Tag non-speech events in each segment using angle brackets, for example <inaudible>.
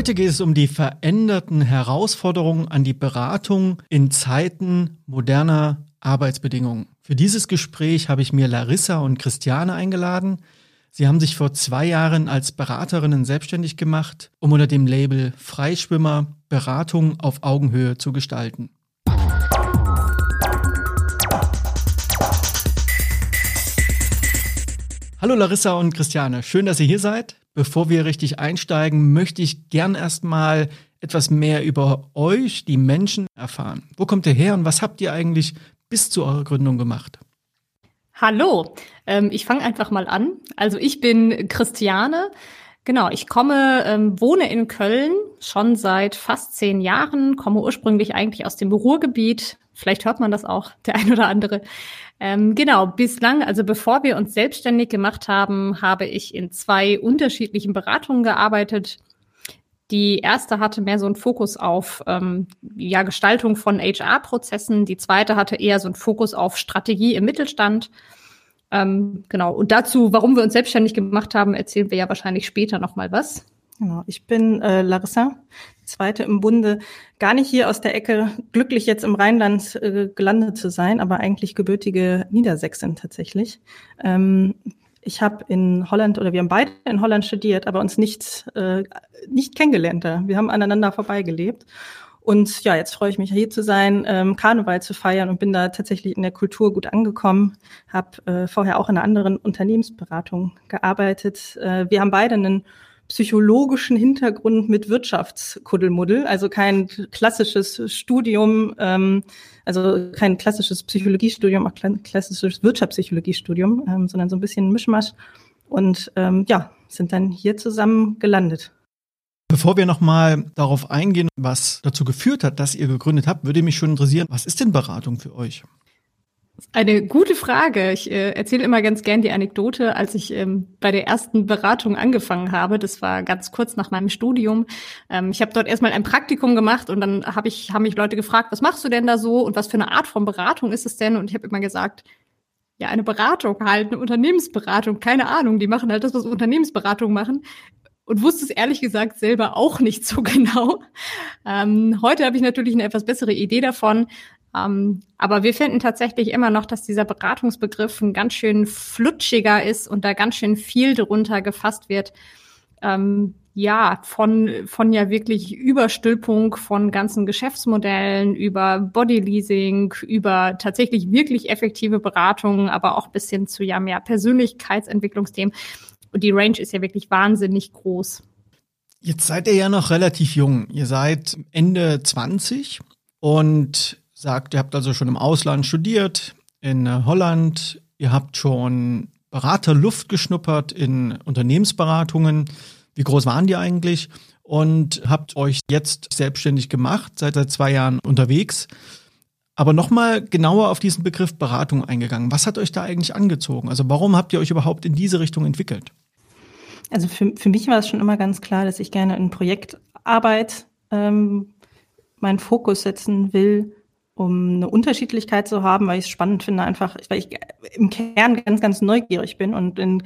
Heute geht es um die veränderten Herausforderungen an die Beratung in Zeiten moderner Arbeitsbedingungen. Für dieses Gespräch habe ich mir Larissa und Christiane eingeladen. Sie haben sich vor zwei Jahren als Beraterinnen selbstständig gemacht, um unter dem Label Freischwimmer Beratung auf Augenhöhe zu gestalten. Hallo Larissa und Christiane, schön, dass ihr hier seid. Bevor wir richtig einsteigen, möchte ich gern erstmal etwas mehr über euch, die Menschen, erfahren. Wo kommt ihr her und was habt ihr eigentlich bis zu eurer Gründung gemacht? Hallo, ähm, ich fange einfach mal an. Also ich bin Christiane. Genau, ich komme, ähm, wohne in Köln schon seit fast zehn Jahren, komme ursprünglich eigentlich aus dem Ruhrgebiet. Vielleicht hört man das auch, der ein oder andere. Ähm, genau, bislang, also bevor wir uns selbstständig gemacht haben, habe ich in zwei unterschiedlichen Beratungen gearbeitet. Die erste hatte mehr so einen Fokus auf ähm, ja, Gestaltung von HR-Prozessen. Die zweite hatte eher so einen Fokus auf Strategie im Mittelstand. Ähm, genau. Und dazu, warum wir uns selbstständig gemacht haben, erzählen wir ja wahrscheinlich später noch mal was. Genau. Ich bin äh, Larissa, zweite im Bunde. Gar nicht hier aus der Ecke, glücklich jetzt im Rheinland äh, gelandet zu sein, aber eigentlich gebürtige Niedersächsin tatsächlich. Ähm, ich habe in Holland oder wir haben beide in Holland studiert, aber uns nicht, äh, nicht kennengelernt. Wir haben aneinander vorbeigelebt. Und ja, jetzt freue ich mich hier zu sein, ähm, Karneval zu feiern und bin da tatsächlich in der Kultur gut angekommen. Habe äh, vorher auch in einer anderen Unternehmensberatung gearbeitet. Äh, wir haben beide einen psychologischen Hintergrund mit Wirtschaftskuddelmuddel, also kein klassisches Studium, ähm, also kein klassisches Psychologiestudium, auch klassisches Wirtschaftspsychologiestudium, ähm, sondern so ein bisschen Mischmasch. Und ähm, ja, sind dann hier zusammen gelandet. Bevor wir nochmal darauf eingehen, was dazu geführt hat, dass ihr gegründet habt, würde mich schon interessieren, was ist denn Beratung für euch? Eine gute Frage. Ich äh, erzähle immer ganz gern die Anekdote, als ich ähm, bei der ersten Beratung angefangen habe. Das war ganz kurz nach meinem Studium. Ähm, ich habe dort erstmal ein Praktikum gemacht und dann habe ich haben mich Leute gefragt, was machst du denn da so und was für eine Art von Beratung ist es denn? Und ich habe immer gesagt, ja, eine Beratung halt, eine Unternehmensberatung, keine Ahnung, die machen halt das, was Unternehmensberatungen machen und wusste es ehrlich gesagt selber auch nicht so <laughs> genau. Ähm, heute habe ich natürlich eine etwas bessere Idee davon, ähm, aber wir finden tatsächlich immer noch, dass dieser Beratungsbegriff ein ganz schön flutschiger ist und da ganz schön viel drunter gefasst wird. Ähm, ja, von, von ja wirklich Überstülpung von ganzen Geschäftsmodellen über Bodyleasing, über tatsächlich wirklich effektive Beratungen, aber auch bis hin zu ja mehr Persönlichkeitsentwicklungsthemen. Und die Range ist ja wirklich wahnsinnig groß. Jetzt seid ihr ja noch relativ jung. Ihr seid Ende 20 und sagt, ihr habt also schon im Ausland studiert, in äh, Holland, ihr habt schon Beraterluft geschnuppert in Unternehmensberatungen. Wie groß waren die eigentlich? Und habt euch jetzt selbstständig gemacht, seid seit zwei Jahren unterwegs. Aber nochmal genauer auf diesen Begriff Beratung eingegangen. Was hat euch da eigentlich angezogen? Also warum habt ihr euch überhaupt in diese Richtung entwickelt? Also für, für mich war es schon immer ganz klar, dass ich gerne in Projektarbeit ähm, meinen Fokus setzen will um eine Unterschiedlichkeit zu haben, weil ich es spannend finde, einfach, weil ich im Kern ganz, ganz neugierig bin und in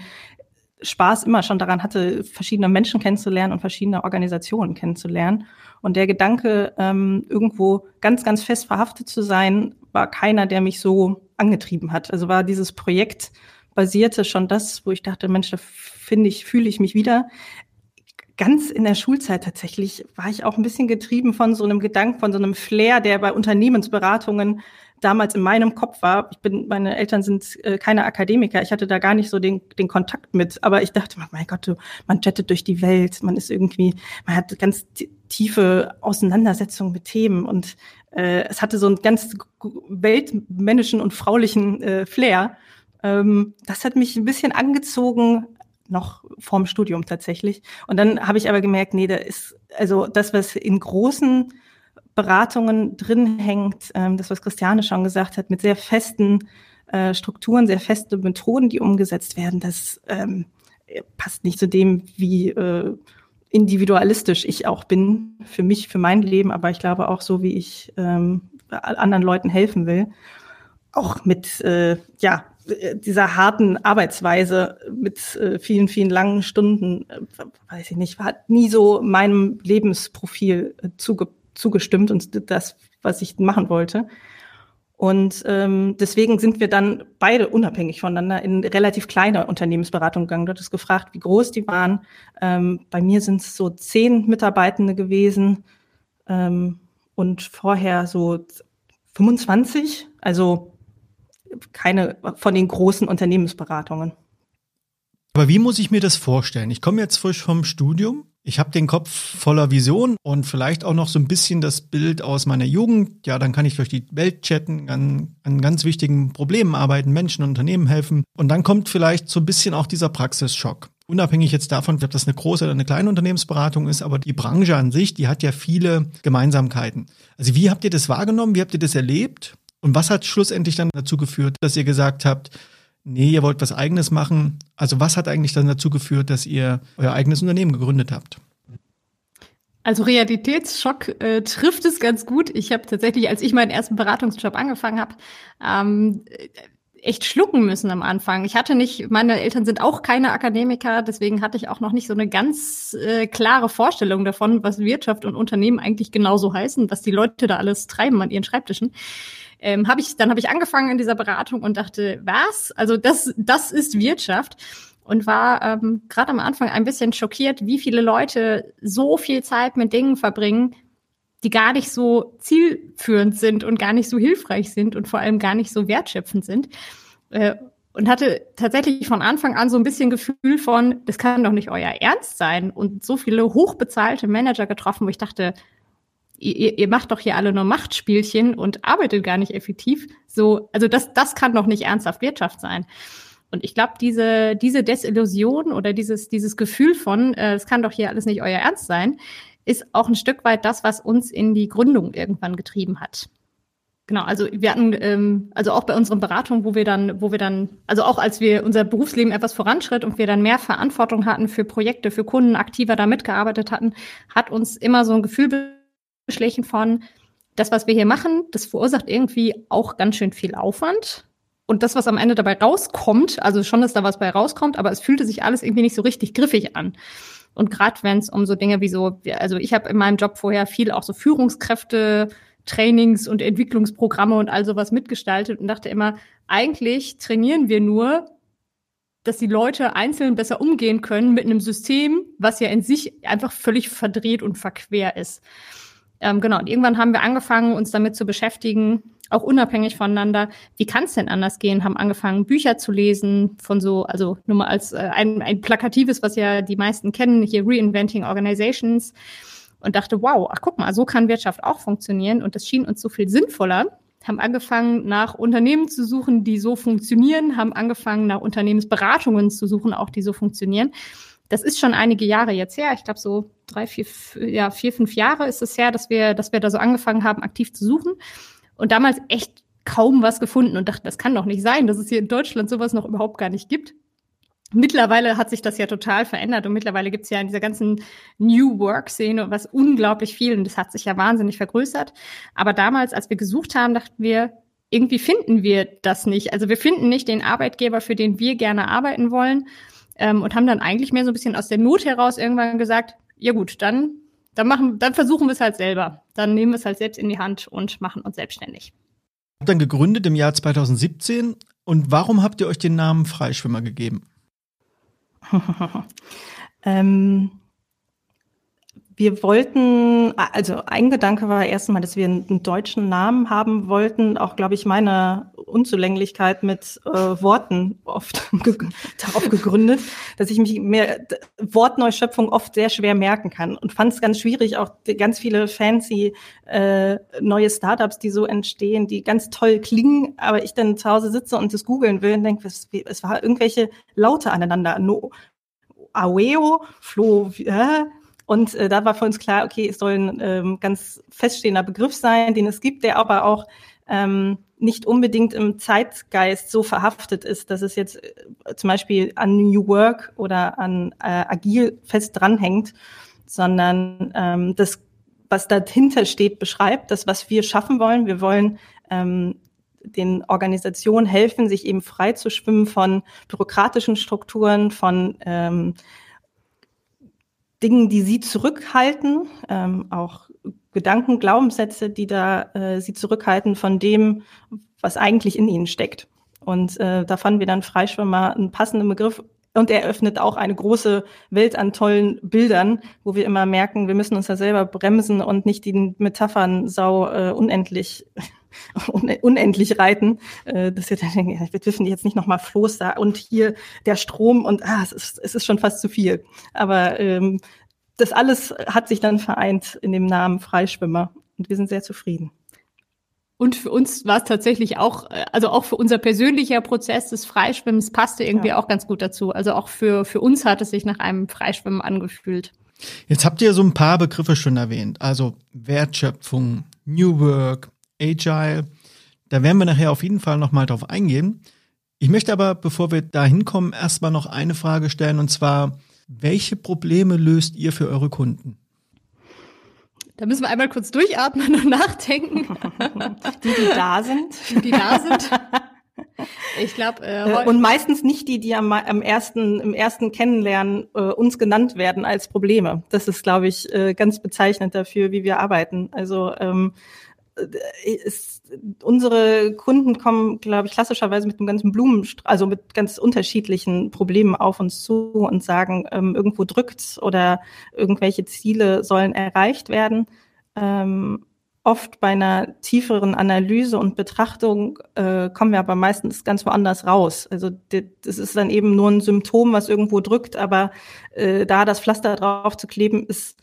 Spaß immer schon daran hatte, verschiedene Menschen kennenzulernen und verschiedene Organisationen kennenzulernen. Und der Gedanke, ähm, irgendwo ganz, ganz fest verhaftet zu sein, war keiner, der mich so angetrieben hat. Also war dieses Projekt basierte schon das, wo ich dachte, Mensch, da finde ich, fühle ich mich wieder ganz in der Schulzeit tatsächlich war ich auch ein bisschen getrieben von so einem Gedanken, von so einem Flair, der bei Unternehmensberatungen damals in meinem Kopf war. Ich bin, meine Eltern sind äh, keine Akademiker. Ich hatte da gar nicht so den, den Kontakt mit. Aber ich dachte, mein Gott, man jettet durch die Welt. Man ist irgendwie, man hat ganz tiefe Auseinandersetzungen mit Themen und äh, es hatte so einen ganz weltmännischen und fraulichen äh, Flair. Ähm, das hat mich ein bisschen angezogen, noch vorm Studium tatsächlich. Und dann habe ich aber gemerkt, nee, da ist, also das, was in großen Beratungen drin hängt, ähm, das, was Christiane schon gesagt hat, mit sehr festen äh, Strukturen, sehr feste Methoden, die umgesetzt werden, das ähm, passt nicht zu dem, wie äh, individualistisch ich auch bin, für mich, für mein Leben, aber ich glaube auch so, wie ich ähm, anderen Leuten helfen will. Auch mit, äh, ja, dieser harten Arbeitsweise mit äh, vielen, vielen langen Stunden, äh, weiß ich nicht, hat nie so meinem Lebensprofil äh, zuge zugestimmt und das, was ich machen wollte. Und ähm, deswegen sind wir dann beide unabhängig voneinander in relativ kleine Unternehmensberatung gegangen. Dort ist gefragt, wie groß die waren. Ähm, bei mir sind es so zehn Mitarbeitende gewesen ähm, und vorher so 25. Also keine von den großen Unternehmensberatungen. Aber wie muss ich mir das vorstellen? Ich komme jetzt frisch vom Studium. Ich habe den Kopf voller Vision und vielleicht auch noch so ein bisschen das Bild aus meiner Jugend. Ja, dann kann ich durch die Welt chatten, an, an ganz wichtigen Problemen arbeiten, Menschen und Unternehmen helfen. Und dann kommt vielleicht so ein bisschen auch dieser Praxisschock. Unabhängig jetzt davon, ob das eine große oder eine kleine Unternehmensberatung ist, aber die Branche an sich, die hat ja viele Gemeinsamkeiten. Also wie habt ihr das wahrgenommen? Wie habt ihr das erlebt? Und was hat schlussendlich dann dazu geführt, dass ihr gesagt habt, nee, ihr wollt was eigenes machen? Also was hat eigentlich dann dazu geführt, dass ihr euer eigenes Unternehmen gegründet habt? Also Realitätsschock äh, trifft es ganz gut. Ich habe tatsächlich, als ich meinen ersten Beratungsjob angefangen habe, ähm, echt schlucken müssen am Anfang. Ich hatte nicht, meine Eltern sind auch keine Akademiker, deswegen hatte ich auch noch nicht so eine ganz äh, klare Vorstellung davon, was Wirtschaft und Unternehmen eigentlich genauso heißen, was die Leute da alles treiben an ihren Schreibtischen ähm, habe ich, dann habe ich angefangen in dieser Beratung und dachte, was? Also das, das ist Wirtschaft und war ähm, gerade am Anfang ein bisschen schockiert, wie viele Leute so viel Zeit mit Dingen verbringen, die gar nicht so zielführend sind und gar nicht so hilfreich sind und vor allem gar nicht so wertschöpfend sind. Äh, und hatte tatsächlich von Anfang an so ein bisschen Gefühl von, das kann doch nicht euer Ernst sein. Und so viele hochbezahlte Manager getroffen, wo ich dachte, ihr, ihr macht doch hier alle nur Machtspielchen und arbeitet gar nicht effektiv. So, also das, das kann doch nicht ernsthaft Wirtschaft sein. Und ich glaube, diese, diese Desillusion oder dieses, dieses Gefühl von, äh, das kann doch hier alles nicht euer Ernst sein, ist auch ein Stück weit das, was uns in die Gründung irgendwann getrieben hat. Genau, also wir hatten, ähm, also auch bei unseren Beratungen, wo wir dann, wo wir dann, also auch als wir unser Berufsleben etwas voranschritt und wir dann mehr Verantwortung hatten für Projekte, für Kunden, aktiver da mitgearbeitet hatten, hat uns immer so ein Gefühl geschlichen von, das, was wir hier machen, das verursacht irgendwie auch ganz schön viel Aufwand. Und das, was am Ende dabei rauskommt, also schon, dass da was bei rauskommt, aber es fühlte sich alles irgendwie nicht so richtig griffig an. Und gerade wenn es um so Dinge wie so, also ich habe in meinem Job vorher viel auch so Führungskräfte, Trainings und Entwicklungsprogramme und all sowas mitgestaltet und dachte immer, eigentlich trainieren wir nur, dass die Leute einzeln besser umgehen können mit einem System, was ja in sich einfach völlig verdreht und verquer ist. Ähm, genau, und irgendwann haben wir angefangen, uns damit zu beschäftigen, auch unabhängig voneinander. Wie kann es denn anders gehen? Haben angefangen, Bücher zu lesen von so, also nur mal als äh, ein, ein plakatives, was ja die meisten kennen, hier Reinventing Organizations. Und dachte, wow, ach guck mal, so kann Wirtschaft auch funktionieren. Und das schien uns so viel sinnvoller. Haben angefangen, nach Unternehmen zu suchen, die so funktionieren, haben angefangen, nach Unternehmensberatungen zu suchen, auch die so funktionieren das ist schon einige Jahre jetzt her. Ich glaube, so drei, vier, ja, vier, fünf Jahre ist es her, dass wir, dass wir da so angefangen haben, aktiv zu suchen. Und damals echt kaum was gefunden und dachte, das kann doch nicht sein, dass es hier in Deutschland sowas noch überhaupt gar nicht gibt. Mittlerweile hat sich das ja total verändert und mittlerweile gibt es ja in dieser ganzen New Work-Szene was unglaublich viel und das hat sich ja wahnsinnig vergrößert. Aber damals, als wir gesucht haben, dachten wir, irgendwie finden wir das nicht. Also wir finden nicht den Arbeitgeber, für den wir gerne arbeiten wollen ähm, und haben dann eigentlich mehr so ein bisschen aus der Not heraus irgendwann gesagt, ja gut, dann, dann machen, dann versuchen wir es halt selber. Dann nehmen wir es halt selbst in die Hand und machen uns selbstständig. Habt dann gegründet im Jahr 2017 und warum habt ihr euch den Namen Freischwimmer gegeben? <laughs> ähm, wir wollten, also ein Gedanke war erstmal, dass wir einen, deutschen Namen haben wollten. Auch, glaube ich, meine Unzulänglichkeit mit äh, Worten oft <laughs> darauf gegründet, dass ich mich mehr Wortneuschöpfung oft sehr schwer merken kann und fand es ganz schwierig, auch ganz viele fancy äh, neue Startups, die so entstehen, die ganz toll klingen, aber ich dann zu Hause sitze und das googeln will und denke, es, es war irgendwelche Laute aneinander. No, Aweo, Flo, äh, und äh, da war für uns klar, okay, es soll ein ähm, ganz feststehender Begriff sein, den es gibt, der aber auch ähm, nicht unbedingt im Zeitgeist so verhaftet ist, dass es jetzt äh, zum Beispiel an New Work oder an äh, Agil fest dranhängt, sondern ähm, das, was dahinter steht, beschreibt, das, was wir schaffen wollen. Wir wollen ähm, den Organisationen helfen, sich eben frei zu schwimmen von bürokratischen Strukturen, von ähm, Dingen, die sie zurückhalten, ähm, auch Gedanken, Glaubenssätze, die da äh, sie zurückhalten von dem, was eigentlich in ihnen steckt. Und äh, da fanden wir dann Freischwimmer einen passenden Begriff. Und er öffnet auch eine große Welt an tollen Bildern, wo wir immer merken, wir müssen uns da selber bremsen und nicht die Metaphern sau äh, unendlich <laughs> unendlich reiten, äh, dass wir dann denken, ja, wir dürfen jetzt nicht nochmal Floß da und hier der Strom und ah, es ist, es ist schon fast zu viel. Aber ähm, das alles hat sich dann vereint in dem Namen Freischwimmer und wir sind sehr zufrieden. Und für uns war es tatsächlich auch, äh, also auch für unser persönlicher Prozess des Freischwimmens passte irgendwie ja. auch ganz gut dazu. Also auch für, für uns hat es sich nach einem Freischwimmen angefühlt. Jetzt habt ihr so ein paar Begriffe schon erwähnt, also Wertschöpfung, New Work, Agile. Da werden wir nachher auf jeden Fall nochmal drauf eingehen. Ich möchte aber, bevor wir da hinkommen, erstmal noch eine Frage stellen und zwar, welche Probleme löst ihr für eure Kunden? Da müssen wir einmal kurz durchatmen und <laughs> nachdenken. Die, die da sind. Die, die da sind. <laughs> Ich glaube, äh, äh, und meistens nicht die, die am, am ersten, im ersten Kennenlernen äh, uns genannt werden als Probleme. Das ist, glaube ich, äh, ganz bezeichnend dafür, wie wir arbeiten. Also ähm, ist, unsere Kunden kommen, glaube ich, klassischerweise mit einem ganzen Blumen, also mit ganz unterschiedlichen Problemen auf uns zu und sagen, ähm, irgendwo drückt's oder irgendwelche Ziele sollen erreicht werden. Ähm, oft bei einer tieferen Analyse und Betrachtung äh, kommen wir aber meistens ganz woanders raus. Also das ist dann eben nur ein Symptom, was irgendwo drückt, aber äh, da das Pflaster drauf zu kleben, ist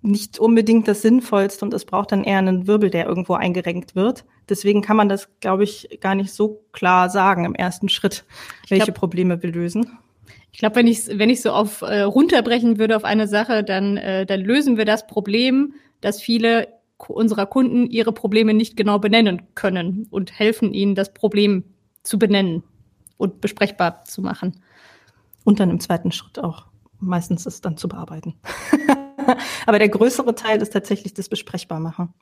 nicht unbedingt das Sinnvollste und es braucht dann eher einen Wirbel, der irgendwo eingerenkt wird. Deswegen kann man das, glaube ich, gar nicht so klar sagen im ersten Schritt, welche glaub, Probleme wir lösen. Ich glaube, wenn ich wenn ich so auf äh, runterbrechen würde auf eine Sache, dann äh, dann lösen wir das Problem, dass viele unserer Kunden ihre Probleme nicht genau benennen können und helfen ihnen, das Problem zu benennen und besprechbar zu machen. Und dann im zweiten Schritt auch meistens es dann zu bearbeiten. <laughs> <laughs> Aber der größere Teil ist tatsächlich das Besprechbarmachen.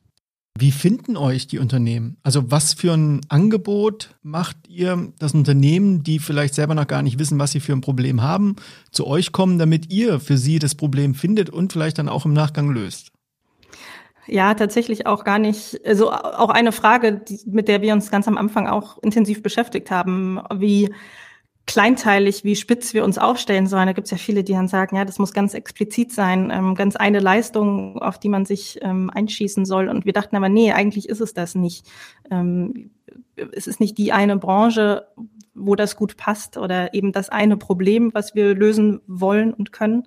Wie finden euch die Unternehmen? Also was für ein Angebot macht ihr, dass Unternehmen, die vielleicht selber noch gar nicht wissen, was sie für ein Problem haben, zu euch kommen, damit ihr für sie das Problem findet und vielleicht dann auch im Nachgang löst? Ja, tatsächlich auch gar nicht. Also auch eine Frage, die, mit der wir uns ganz am Anfang auch intensiv beschäftigt haben. Wie kleinteilig, wie spitz wir uns aufstellen sollen. Da gibt es ja viele, die dann sagen, ja, das muss ganz explizit sein, ähm, ganz eine Leistung, auf die man sich ähm, einschießen soll. Und wir dachten aber, nee, eigentlich ist es das nicht. Ähm, es ist nicht die eine Branche, wo das gut passt oder eben das eine Problem, was wir lösen wollen und können.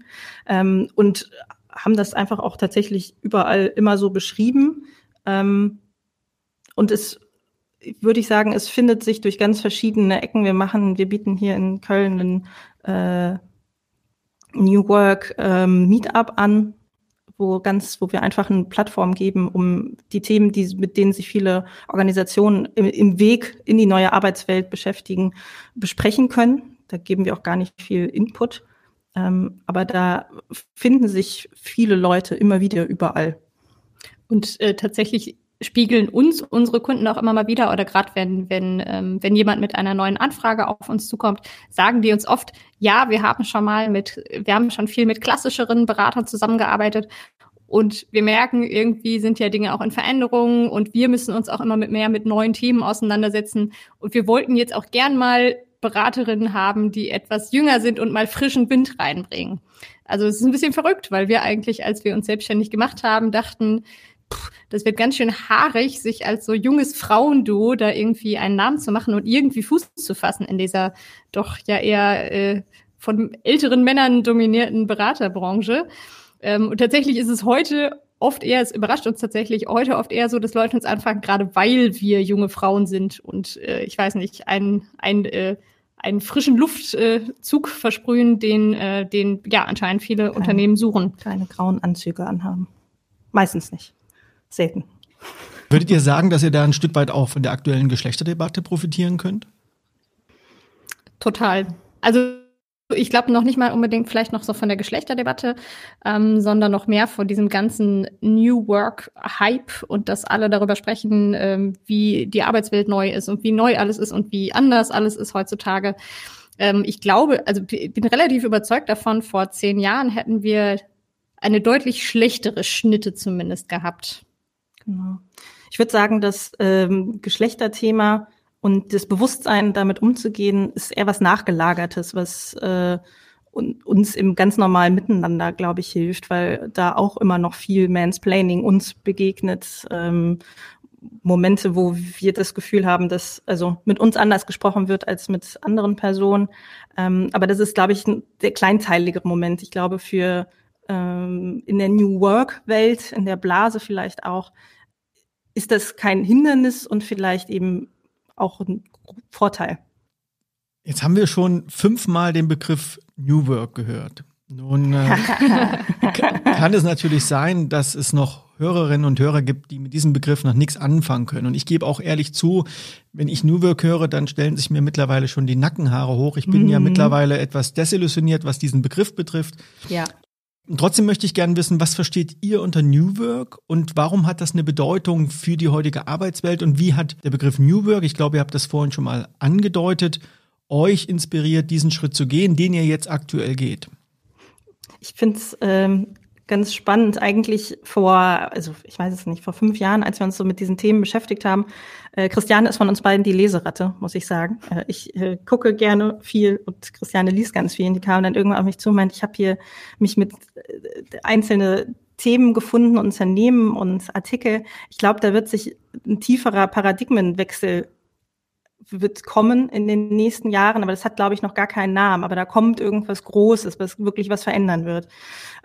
Ähm, und haben das einfach auch tatsächlich überall immer so beschrieben. Ähm, und es würde ich sagen, es findet sich durch ganz verschiedene Ecken. Wir machen, wir bieten hier in Köln ein äh, New Work ähm, Meetup an, wo ganz, wo wir einfach eine Plattform geben, um die Themen, die, mit denen sich viele Organisationen im, im Weg in die neue Arbeitswelt beschäftigen, besprechen können. Da geben wir auch gar nicht viel Input. Ähm, aber da finden sich viele Leute immer wieder überall. Und äh, tatsächlich spiegeln uns unsere Kunden auch immer mal wieder oder gerade wenn wenn ähm, wenn jemand mit einer neuen Anfrage auf uns zukommt, sagen die uns oft, ja, wir haben schon mal mit wir haben schon viel mit klassischeren Beratern zusammengearbeitet und wir merken, irgendwie sind ja Dinge auch in Veränderung und wir müssen uns auch immer mit mehr mit neuen Themen auseinandersetzen und wir wollten jetzt auch gern mal Beraterinnen haben, die etwas jünger sind und mal frischen Wind reinbringen. Also es ist ein bisschen verrückt, weil wir eigentlich, als wir uns selbstständig gemacht haben, dachten, das wird ganz schön haarig, sich als so junges Frauenduo da irgendwie einen Namen zu machen und irgendwie Fuß zu fassen in dieser doch ja eher äh, von älteren Männern dominierten Beraterbranche. Ähm, und tatsächlich ist es heute oft eher, es überrascht uns tatsächlich heute oft eher so, dass Leute uns anfangen, gerade weil wir junge Frauen sind und äh, ich weiß nicht, ein, ein äh, einen frischen Luftzug äh, versprühen, den, äh, den ja anscheinend viele keine, Unternehmen suchen. Keine grauen Anzüge anhaben. Meistens nicht selten. Würdet ihr sagen, dass ihr da ein Stück weit auch von der aktuellen Geschlechterdebatte profitieren könnt? Total. Also Ich glaube noch nicht mal unbedingt vielleicht noch so von der Geschlechterdebatte, ähm, sondern noch mehr von diesem ganzen New Work-Hype und dass alle darüber sprechen, ähm, wie die Arbeitswelt neu ist und wie neu alles ist und wie anders alles ist heutzutage. Ähm, ich glaube, also bin relativ überzeugt davon, vor zehn Jahren hätten wir eine deutlich schlechtere Schnitte zumindest gehabt. Genau. Ich würde sagen, das ähm, Geschlechterthema und das Bewusstsein, damit umzugehen, ist eher was Nachgelagertes, was äh, uns im ganz normalen Miteinander, glaube ich, hilft, weil da auch immer noch viel Mansplaining uns begegnet. Ähm, Momente, wo wir das Gefühl haben, dass also mit uns anders gesprochen wird als mit anderen Personen. Ähm, aber das ist, glaube ich, ein, der kleinteiligere Moment. Ich glaube, für ähm, in der New Work-Welt, in der Blase vielleicht auch, ist das kein Hindernis und vielleicht eben auch ein Vorteil. Jetzt haben wir schon fünfmal den Begriff New Work gehört. Nun äh, <laughs> kann es natürlich sein, dass es noch Hörerinnen und Hörer gibt, die mit diesem Begriff noch nichts anfangen können. Und ich gebe auch ehrlich zu, wenn ich New Work höre, dann stellen sich mir mittlerweile schon die Nackenhaare hoch. Ich bin mhm. ja mittlerweile etwas desillusioniert, was diesen Begriff betrifft. Ja. Trotzdem möchte ich gerne wissen, was versteht ihr unter New Work und warum hat das eine Bedeutung für die heutige Arbeitswelt und wie hat der Begriff New Work, ich glaube, ihr habt das vorhin schon mal angedeutet, euch inspiriert, diesen Schritt zu gehen, den ihr jetzt aktuell geht? Ich finde es ähm, ganz spannend. Eigentlich vor, also ich weiß es nicht, vor fünf Jahren, als wir uns so mit diesen Themen beschäftigt haben, äh, Christiane ist von uns beiden die Leseratte, muss ich sagen. Äh, ich äh, gucke gerne viel und Christiane liest ganz viel. Und die kam dann irgendwann auf mich zu und meint, ich habe hier mich mit äh, einzelne Themen gefunden, Unternehmen und Artikel. Ich glaube, da wird sich ein tieferer Paradigmenwechsel wird kommen in den nächsten Jahren, aber das hat, glaube ich, noch gar keinen Namen. Aber da kommt irgendwas Großes, was wirklich was verändern wird.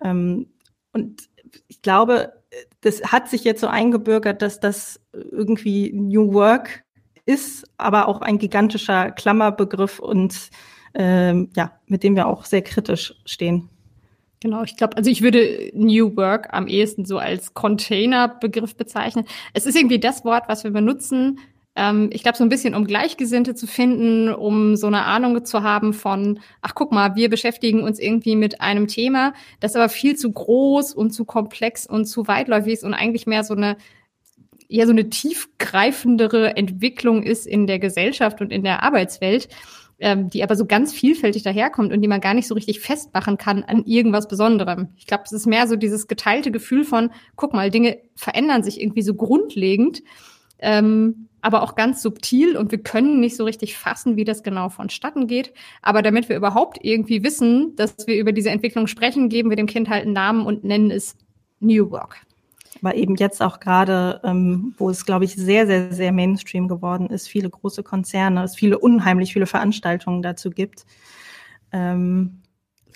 Ähm, und ich glaube, das hat sich jetzt so eingebürgert, dass das irgendwie New Work ist, aber auch ein gigantischer Klammerbegriff und ähm, ja, mit dem wir auch sehr kritisch stehen. Genau, ich glaube, also ich würde New Work am ehesten so als Containerbegriff bezeichnen. Es ist irgendwie das Wort, was wir benutzen, ähm, ich glaube, so ein bisschen, um Gleichgesinnte zu finden, um so eine Ahnung zu haben von, ach guck mal, wir beschäftigen uns irgendwie mit einem Thema, das aber viel zu groß und zu komplex und zu weitläufig ist und eigentlich mehr so eine ja so eine tiefgreifendere Entwicklung ist in der Gesellschaft und in der Arbeitswelt, ähm, die aber so ganz vielfältig daherkommt und die man gar nicht so richtig festmachen kann an irgendwas Besonderem. Ich glaube, es ist mehr so dieses geteilte Gefühl von, guck mal, Dinge verändern sich irgendwie so grundlegend. Ähm, aber auch ganz subtil und wir können nicht so richtig fassen, wie das genau vonstatten geht. Aber damit wir überhaupt irgendwie wissen, dass wir über diese Entwicklung sprechen, geben wir dem Kind halt einen Namen und nennen es New Work. Aber eben jetzt auch gerade, ähm, wo es, glaube ich, sehr, sehr, sehr Mainstream geworden ist, viele große Konzerne, es viele unheimlich viele Veranstaltungen dazu gibt, ähm,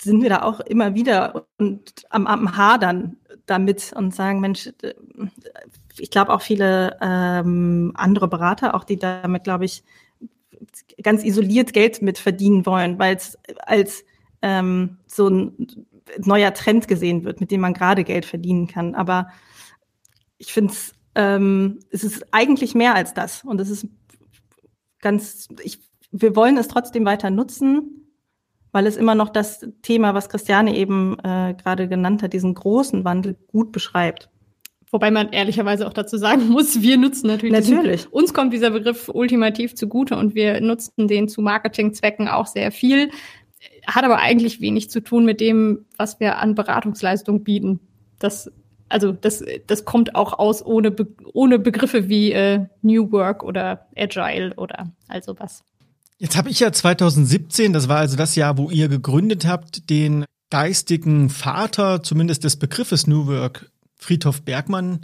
sind wir da auch immer wieder und am, am Hadern damit und sagen, Mensch, ich glaube auch viele ähm, andere Berater, auch die damit, glaube ich, ganz isoliert Geld mit verdienen wollen, weil es als ähm, so ein neuer Trend gesehen wird, mit dem man gerade Geld verdienen kann. Aber ich finde es, ähm, es ist eigentlich mehr als das. Und es ist ganz, ich, wir wollen es trotzdem weiter nutzen, weil es immer noch das Thema, was Christiane eben äh, gerade genannt hat, diesen großen Wandel gut beschreibt. Wobei man ehrlicherweise auch dazu sagen <laughs> muss, wir nutzen natürlich. Natürlich. Diesen, uns kommt dieser Begriff ultimativ zugute und wir nutzen den zu Marketingzwecken auch sehr viel. Hat aber eigentlich wenig zu tun mit dem, was wir an Beratungsleistung bieten. Das, also das, das kommt auch aus ohne, Be ohne Begriffe wie äh, New Work oder Agile oder also was. Jetzt habe ich ja 2017, das war also das Jahr, wo ihr gegründet habt, den geistigen Vater zumindest des Begriffes New Work Friedhof Bergmann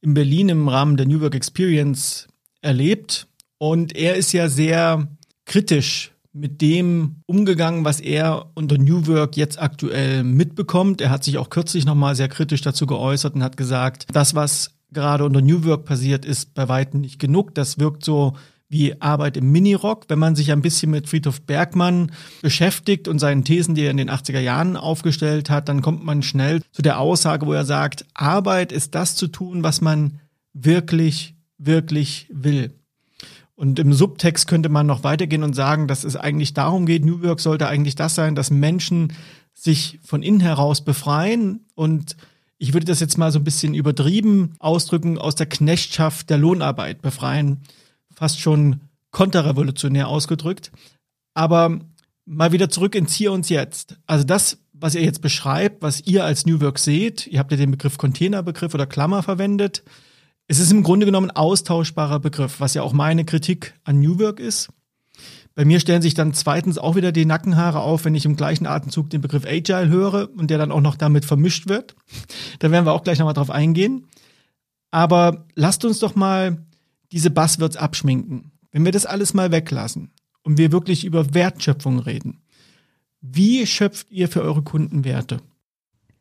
in Berlin im Rahmen der New Work Experience erlebt. Und er ist ja sehr kritisch mit dem umgegangen, was er unter New Work jetzt aktuell mitbekommt. Er hat sich auch kürzlich nochmal sehr kritisch dazu geäußert und hat gesagt, das, was gerade unter New Work passiert, ist bei weitem nicht genug. Das wirkt so wie Arbeit im Minirock. Wenn man sich ein bisschen mit Friedhof Bergmann beschäftigt und seinen Thesen, die er in den 80er Jahren aufgestellt hat, dann kommt man schnell zu der Aussage, wo er sagt, Arbeit ist das zu tun, was man wirklich, wirklich will. Und im Subtext könnte man noch weitergehen und sagen, dass es eigentlich darum geht, New Work sollte eigentlich das sein, dass Menschen sich von innen heraus befreien und ich würde das jetzt mal so ein bisschen übertrieben ausdrücken, aus der Knechtschaft der Lohnarbeit befreien. Fast schon konterrevolutionär ausgedrückt. Aber mal wieder zurück ins Hier und Jetzt. Also das, was ihr jetzt beschreibt, was ihr als New Work seht, ihr habt ja den Begriff Containerbegriff oder Klammer verwendet. Es ist im Grunde genommen ein austauschbarer Begriff, was ja auch meine Kritik an New Work ist. Bei mir stellen sich dann zweitens auch wieder die Nackenhaare auf, wenn ich im gleichen Atemzug den Begriff Agile höre und der dann auch noch damit vermischt wird. Da werden wir auch gleich nochmal drauf eingehen. Aber lasst uns doch mal diese Buzzwords abschminken. Wenn wir das alles mal weglassen und wir wirklich über Wertschöpfung reden, wie schöpft ihr für eure Kunden Werte?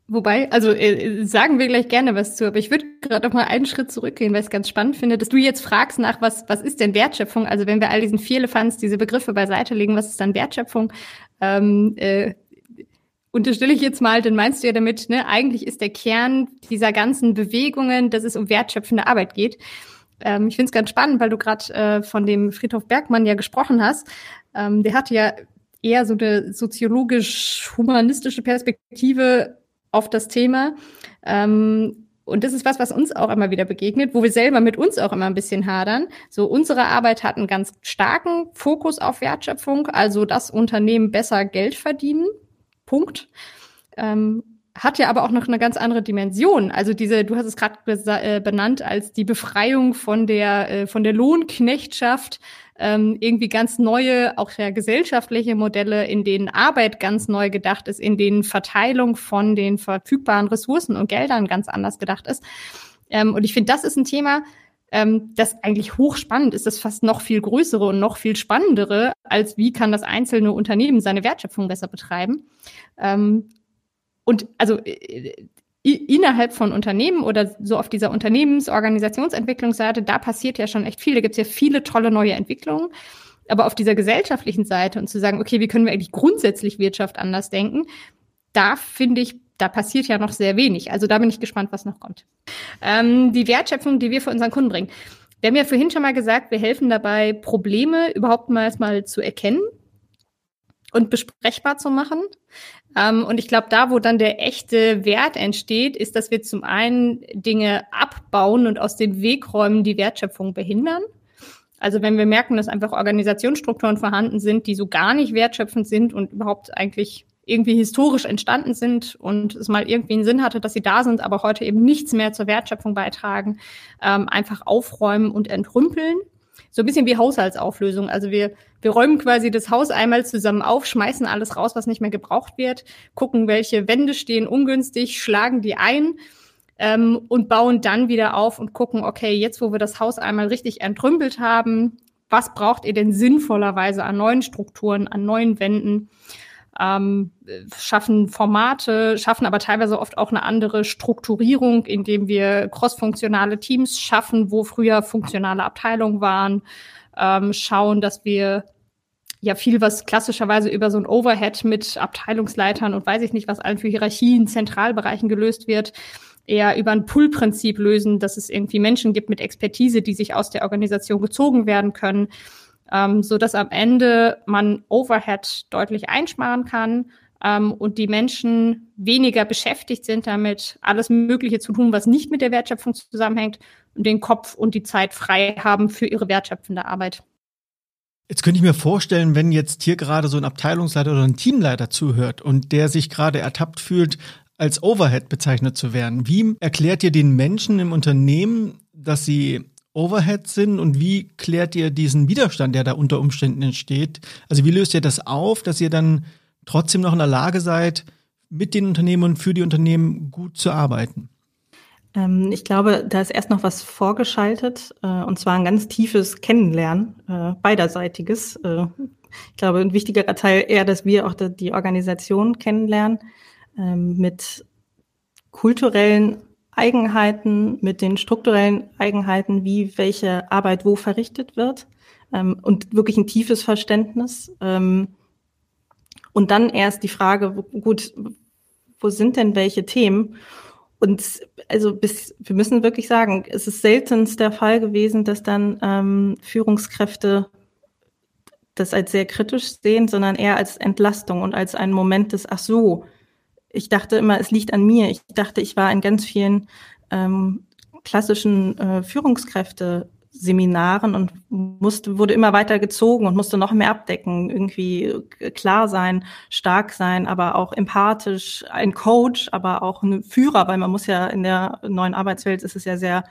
Wobei, also äh, sagen wir gleich gerne was zu, aber ich würde gerade noch mal einen Schritt zurückgehen, weil ich es ganz spannend finde, dass du jetzt fragst nach, was, was ist denn Wertschöpfung? Also wenn wir all diesen Vierlefanz, diese Begriffe beiseite legen, was ist dann Wertschöpfung? Ähm, äh, unterstelle ich jetzt mal, dann meinst du ja damit, ne, eigentlich ist der Kern dieser ganzen Bewegungen, dass es um wertschöpfende Arbeit geht. Ähm, ich finde es ganz spannend, weil du gerade äh, von dem Friedhof Bergmann ja gesprochen hast. Ähm, der hatte ja eher so eine soziologisch-humanistische Perspektive auf das Thema. Ähm, und das ist was, was uns auch immer wieder begegnet, wo wir selber mit uns auch immer ein bisschen hadern. So, unsere Arbeit hat einen ganz starken Fokus auf Wertschöpfung, also das Unternehmen besser Geld verdienen. Punkt. Ähm, hat ja aber auch noch eine ganz andere Dimension. Also diese, du hast es gerade äh, benannt als die Befreiung von der äh, von der Lohnknechtschaft ähm, irgendwie ganz neue, auch ja gesellschaftliche Modelle, in denen Arbeit ganz neu gedacht ist, in denen Verteilung von den verfügbaren Ressourcen und Geldern ganz anders gedacht ist. Ähm, und ich finde, das ist ein Thema, ähm, das eigentlich hochspannend ist, das fast noch viel größere und noch viel spannendere, als wie kann das einzelne Unternehmen seine Wertschöpfung besser betreiben. Ähm, und also äh, innerhalb von Unternehmen oder so auf dieser Unternehmensorganisationsentwicklungsseite, da passiert ja schon echt viel. Da gibt es ja viele tolle neue Entwicklungen. Aber auf dieser gesellschaftlichen Seite und zu sagen, okay, wie können wir eigentlich grundsätzlich Wirtschaft anders denken, da finde ich, da passiert ja noch sehr wenig. Also da bin ich gespannt, was noch kommt. Ähm, die Wertschöpfung, die wir für unseren Kunden bringen. Wir haben ja vorhin schon mal gesagt, wir helfen dabei, Probleme überhaupt mal erstmal zu erkennen und besprechbar zu machen. Ähm, und ich glaube, da, wo dann der echte Wert entsteht, ist, dass wir zum einen Dinge abbauen und aus dem Weg räumen, die Wertschöpfung behindern. Also wenn wir merken, dass einfach Organisationsstrukturen vorhanden sind, die so gar nicht wertschöpfend sind und überhaupt eigentlich irgendwie historisch entstanden sind und es mal irgendwie einen Sinn hatte, dass sie da sind, aber heute eben nichts mehr zur Wertschöpfung beitragen, ähm, einfach aufräumen und entrümpeln so ein bisschen wie Haushaltsauflösung. Also wir, wir räumen quasi das Haus einmal zusammen auf, schmeißen alles raus, was nicht mehr gebraucht wird, gucken, welche Wände stehen ungünstig, schlagen die ein ähm, und bauen dann wieder auf und gucken, okay, jetzt wo wir das Haus einmal richtig entrümpelt haben, was braucht ihr denn sinnvollerweise an neuen Strukturen, an neuen Wänden? Ähm, schaffen Formate, schaffen aber teilweise oft auch eine andere Strukturierung, indem wir crossfunktionale Teams schaffen, wo früher funktionale Abteilungen waren, ähm, schauen, dass wir ja viel, was klassischerweise über so ein Overhead mit Abteilungsleitern und weiß ich nicht, was allen für Hierarchien, Zentralbereichen gelöst wird, eher über ein Pull-Prinzip lösen, dass es irgendwie Menschen gibt mit Expertise, die sich aus der Organisation gezogen werden können ähm, so dass am Ende man Overhead deutlich einsparen kann ähm, und die Menschen weniger beschäftigt sind damit, alles Mögliche zu tun, was nicht mit der Wertschöpfung zusammenhängt und den Kopf und die Zeit frei haben für ihre wertschöpfende Arbeit. Jetzt könnte ich mir vorstellen, wenn jetzt hier gerade so ein Abteilungsleiter oder ein Teamleiter zuhört und der sich gerade ertappt fühlt, als Overhead bezeichnet zu werden. Wie erklärt ihr den Menschen im Unternehmen, dass sie Overhead sind und wie klärt ihr diesen Widerstand, der da unter Umständen entsteht? Also wie löst ihr das auf, dass ihr dann trotzdem noch in der Lage seid, mit den Unternehmen und für die Unternehmen gut zu arbeiten? Ähm, ich glaube, da ist erst noch was vorgeschaltet, äh, und zwar ein ganz tiefes Kennenlernen, äh, beiderseitiges. Äh, ich glaube, ein wichtigerer Teil eher, dass wir auch die Organisation kennenlernen ähm, mit kulturellen Eigenheiten, mit den strukturellen Eigenheiten, wie welche Arbeit wo verrichtet wird ähm, und wirklich ein tiefes Verständnis. Ähm, und dann erst die Frage, gut, wo sind denn welche Themen? und also bis, wir müssen wirklich sagen, es ist seltenst der Fall gewesen, dass dann ähm, Führungskräfte das als sehr kritisch sehen, sondern eher als Entlastung und als einen Moment des, ach so, ich dachte immer, es liegt an mir. Ich dachte, ich war in ganz vielen ähm, klassischen äh, Führungskräfte Seminaren und musste, wurde immer weiter gezogen und musste noch mehr abdecken, irgendwie klar sein, stark sein, aber auch empathisch, ein Coach, aber auch ein Führer, weil man muss ja in der neuen Arbeitswelt ist es ja sehr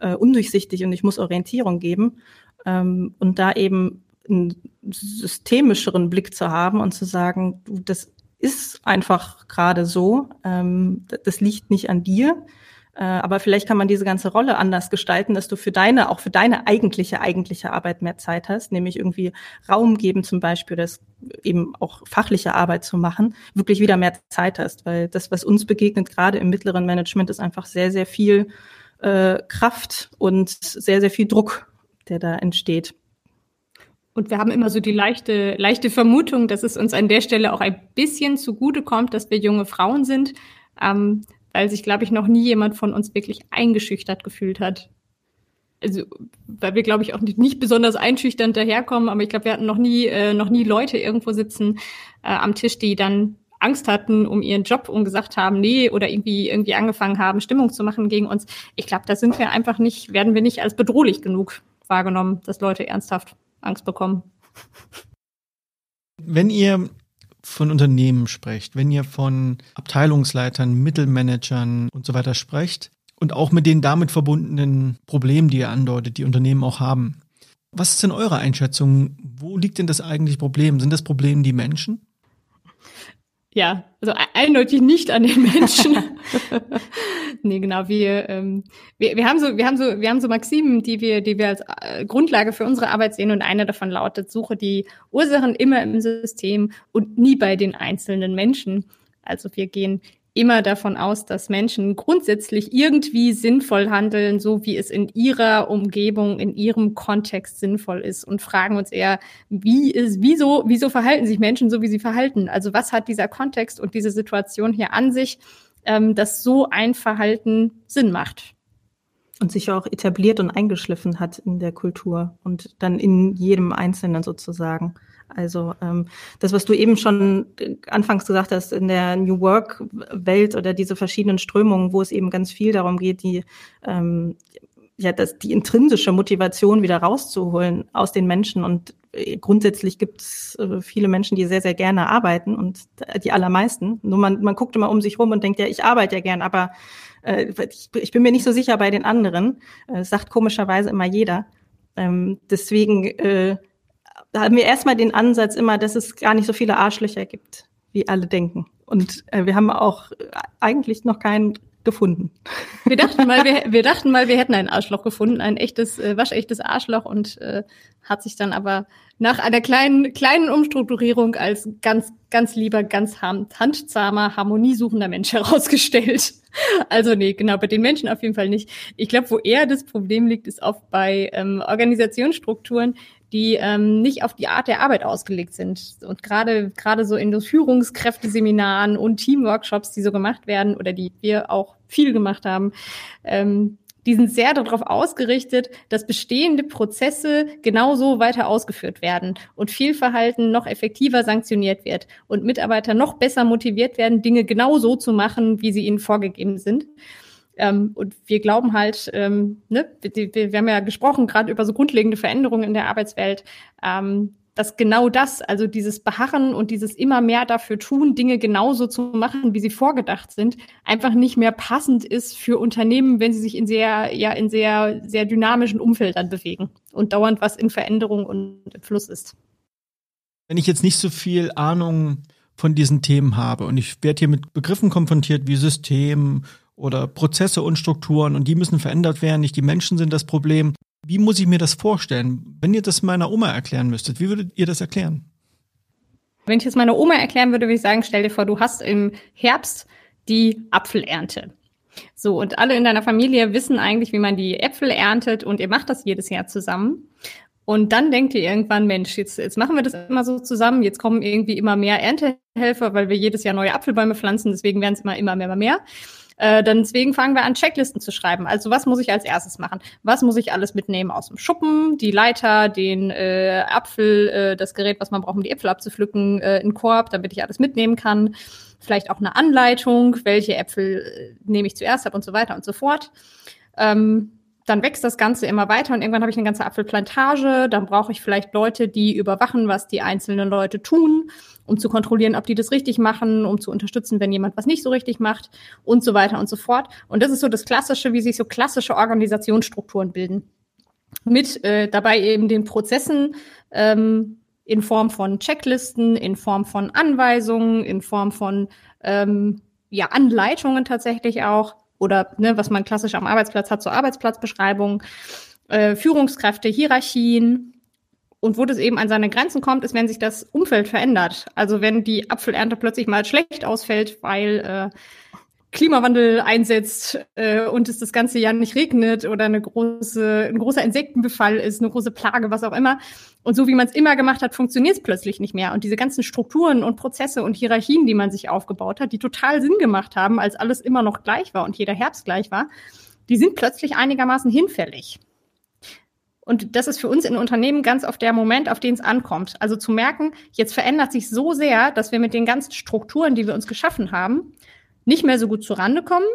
äh, undurchsichtig und ich muss Orientierung geben. Ähm, und da eben einen systemischeren Blick zu haben und zu sagen, das ist einfach gerade so, ähm, das liegt nicht an dir, äh, aber vielleicht kann man diese ganze Rolle anders gestalten, dass du für deine, auch für deine eigentliche, eigentliche Arbeit mehr Zeit hast, nämlich irgendwie Raum geben zum Beispiel, das eben auch fachliche Arbeit zu machen, wirklich wieder mehr Zeit hast. Weil das, was uns begegnet, gerade im mittleren Management, ist einfach sehr, sehr viel äh, Kraft und sehr, sehr viel Druck, der da entsteht. Und wir haben immer so die leichte, leichte Vermutung, dass es uns an der Stelle auch ein bisschen zugute kommt, dass wir junge Frauen sind. Ähm, weil sich, glaube ich, noch nie jemand von uns wirklich eingeschüchtert gefühlt hat. Also, weil wir, glaube ich, auch nicht, nicht besonders einschüchternd daherkommen, aber ich glaube, wir hatten noch nie, äh, noch nie Leute irgendwo sitzen äh, am Tisch, die dann Angst hatten um ihren Job und gesagt haben, nee, oder irgendwie, irgendwie angefangen haben, Stimmung zu machen gegen uns. Ich glaube, da sind wir einfach nicht, werden wir nicht als bedrohlich genug wahrgenommen, dass Leute ernsthaft Angst bekommen. Wenn ihr von Unternehmen sprecht, wenn ihr von Abteilungsleitern, Mittelmanagern und so weiter sprecht und auch mit den damit verbundenen Problemen, die ihr andeutet, die Unternehmen auch haben. Was ist denn eure Einschätzung? Wo liegt denn das eigentliche Problem? Sind das Probleme die Menschen? Ja, also e-, eindeutig nicht an den Menschen. <laughs> nee, genau. Wir, ähm, wir, wir haben so, wir haben so, wir haben so Maximen, die wir, die wir als äh, Grundlage für unsere Arbeit sehen und eine davon lautet: Suche die Ursachen immer im System und nie bei den einzelnen Menschen. Also wir gehen immer davon aus, dass Menschen grundsätzlich irgendwie sinnvoll handeln, so wie es in ihrer Umgebung, in ihrem Kontext sinnvoll ist und fragen uns eher, wie ist, wieso, wieso verhalten sich Menschen so, wie sie verhalten? Also was hat dieser Kontext und diese Situation hier an sich, ähm, dass so ein Verhalten Sinn macht? Und sich auch etabliert und eingeschliffen hat in der Kultur und dann in jedem Einzelnen sozusagen. Also ähm, das, was du eben schon anfangs gesagt hast, in der New Work-Welt oder diese verschiedenen Strömungen, wo es eben ganz viel darum geht, die ähm, ja, das, die intrinsische Motivation wieder rauszuholen aus den Menschen. Und äh, grundsätzlich gibt es äh, viele Menschen, die sehr, sehr gerne arbeiten und die allermeisten. Nur man, man guckt immer um sich rum und denkt, ja, ich arbeite ja gern, aber äh, ich, ich bin mir nicht so sicher bei den anderen. Äh, sagt komischerweise immer jeder. Ähm, deswegen äh, haben wir erstmal den Ansatz immer, dass es gar nicht so viele Arschlöcher gibt, wie alle denken. Und äh, wir haben auch eigentlich noch keinen gefunden. Wir dachten mal, wir, wir dachten mal, wir hätten ein Arschloch gefunden, ein echtes, äh, waschechtes Arschloch und äh, hat sich dann aber nach einer kleinen, kleinen Umstrukturierung als ganz, ganz lieber, ganz handzahmer, harmoniesuchender Mensch <laughs> herausgestellt. Also nee, genau, bei den Menschen auf jeden Fall nicht. Ich glaube, wo eher das Problem liegt, ist oft bei ähm, Organisationsstrukturen, die ähm, nicht auf die Art der Arbeit ausgelegt sind. Und gerade gerade so in Führungskräfteseminaren und Teamworkshops, die so gemacht werden oder die wir auch viel gemacht haben, ähm, die sind sehr darauf ausgerichtet, dass bestehende Prozesse genauso weiter ausgeführt werden und Fehlverhalten noch effektiver sanktioniert wird und Mitarbeiter noch besser motiviert werden, Dinge genauso zu machen, wie sie ihnen vorgegeben sind. Ähm, und wir glauben halt, ähm, ne, wir, wir, haben ja gesprochen gerade über so grundlegende Veränderungen in der Arbeitswelt, ähm, dass genau das, also dieses Beharren und dieses immer mehr dafür tun, Dinge genauso zu machen, wie sie vorgedacht sind, einfach nicht mehr passend ist für Unternehmen, wenn sie sich in sehr, ja, in sehr, sehr dynamischen Umfeldern bewegen und dauernd was in Veränderung und im Fluss ist. Wenn ich jetzt nicht so viel Ahnung von diesen Themen habe und ich werde hier mit Begriffen konfrontiert wie System oder Prozesse und Strukturen und die müssen verändert werden, nicht die Menschen sind das Problem. Wie muss ich mir das vorstellen? Wenn ihr das meiner Oma erklären müsstet, wie würdet ihr das erklären? Wenn ich es meiner Oma erklären würde, würde ich sagen, stell dir vor, du hast im Herbst die Apfelernte. So, und alle in deiner Familie wissen eigentlich, wie man die Äpfel erntet und ihr macht das jedes Jahr zusammen. Und dann denkt ihr irgendwann, Mensch, jetzt, jetzt machen wir das immer so zusammen, jetzt kommen irgendwie immer mehr Erntehelfer, weil wir jedes Jahr neue Apfelbäume pflanzen, deswegen werden es immer, immer mehr, immer mehr. Äh, dann deswegen fangen wir an, Checklisten zu schreiben. Also was muss ich als erstes machen? Was muss ich alles mitnehmen aus dem Schuppen? Die Leiter, den äh, Apfel, äh, das Gerät, was man braucht, um die Äpfel abzupflücken, äh, einen Korb, damit ich alles mitnehmen kann. Vielleicht auch eine Anleitung, welche Äpfel äh, nehme ich zuerst ab und so weiter und so fort. Ähm, dann wächst das Ganze immer weiter und irgendwann habe ich eine ganze Apfelplantage. Dann brauche ich vielleicht Leute, die überwachen, was die einzelnen Leute tun, um zu kontrollieren, ob die das richtig machen, um zu unterstützen, wenn jemand was nicht so richtig macht und so weiter und so fort. Und das ist so das Klassische, wie sich so klassische Organisationsstrukturen bilden. Mit äh, dabei eben den Prozessen ähm, in Form von Checklisten, in Form von Anweisungen, in Form von ähm, ja, Anleitungen tatsächlich auch oder ne, was man klassisch am Arbeitsplatz hat, so Arbeitsplatzbeschreibung, äh, Führungskräfte, Hierarchien. Und wo das eben an seine Grenzen kommt, ist, wenn sich das Umfeld verändert. Also wenn die Apfelernte plötzlich mal schlecht ausfällt, weil äh, Klimawandel einsetzt äh, und es das ganze Jahr nicht regnet oder eine große, ein großer Insektenbefall ist, eine große Plage, was auch immer. Und so wie man es immer gemacht hat, funktioniert es plötzlich nicht mehr. Und diese ganzen Strukturen und Prozesse und Hierarchien, die man sich aufgebaut hat, die total Sinn gemacht haben, als alles immer noch gleich war und jeder Herbst gleich war, die sind plötzlich einigermaßen hinfällig. Und das ist für uns in Unternehmen ganz oft der Moment, auf den es ankommt. Also zu merken, jetzt verändert sich so sehr, dass wir mit den ganzen Strukturen, die wir uns geschaffen haben, nicht mehr so gut zurande kommen,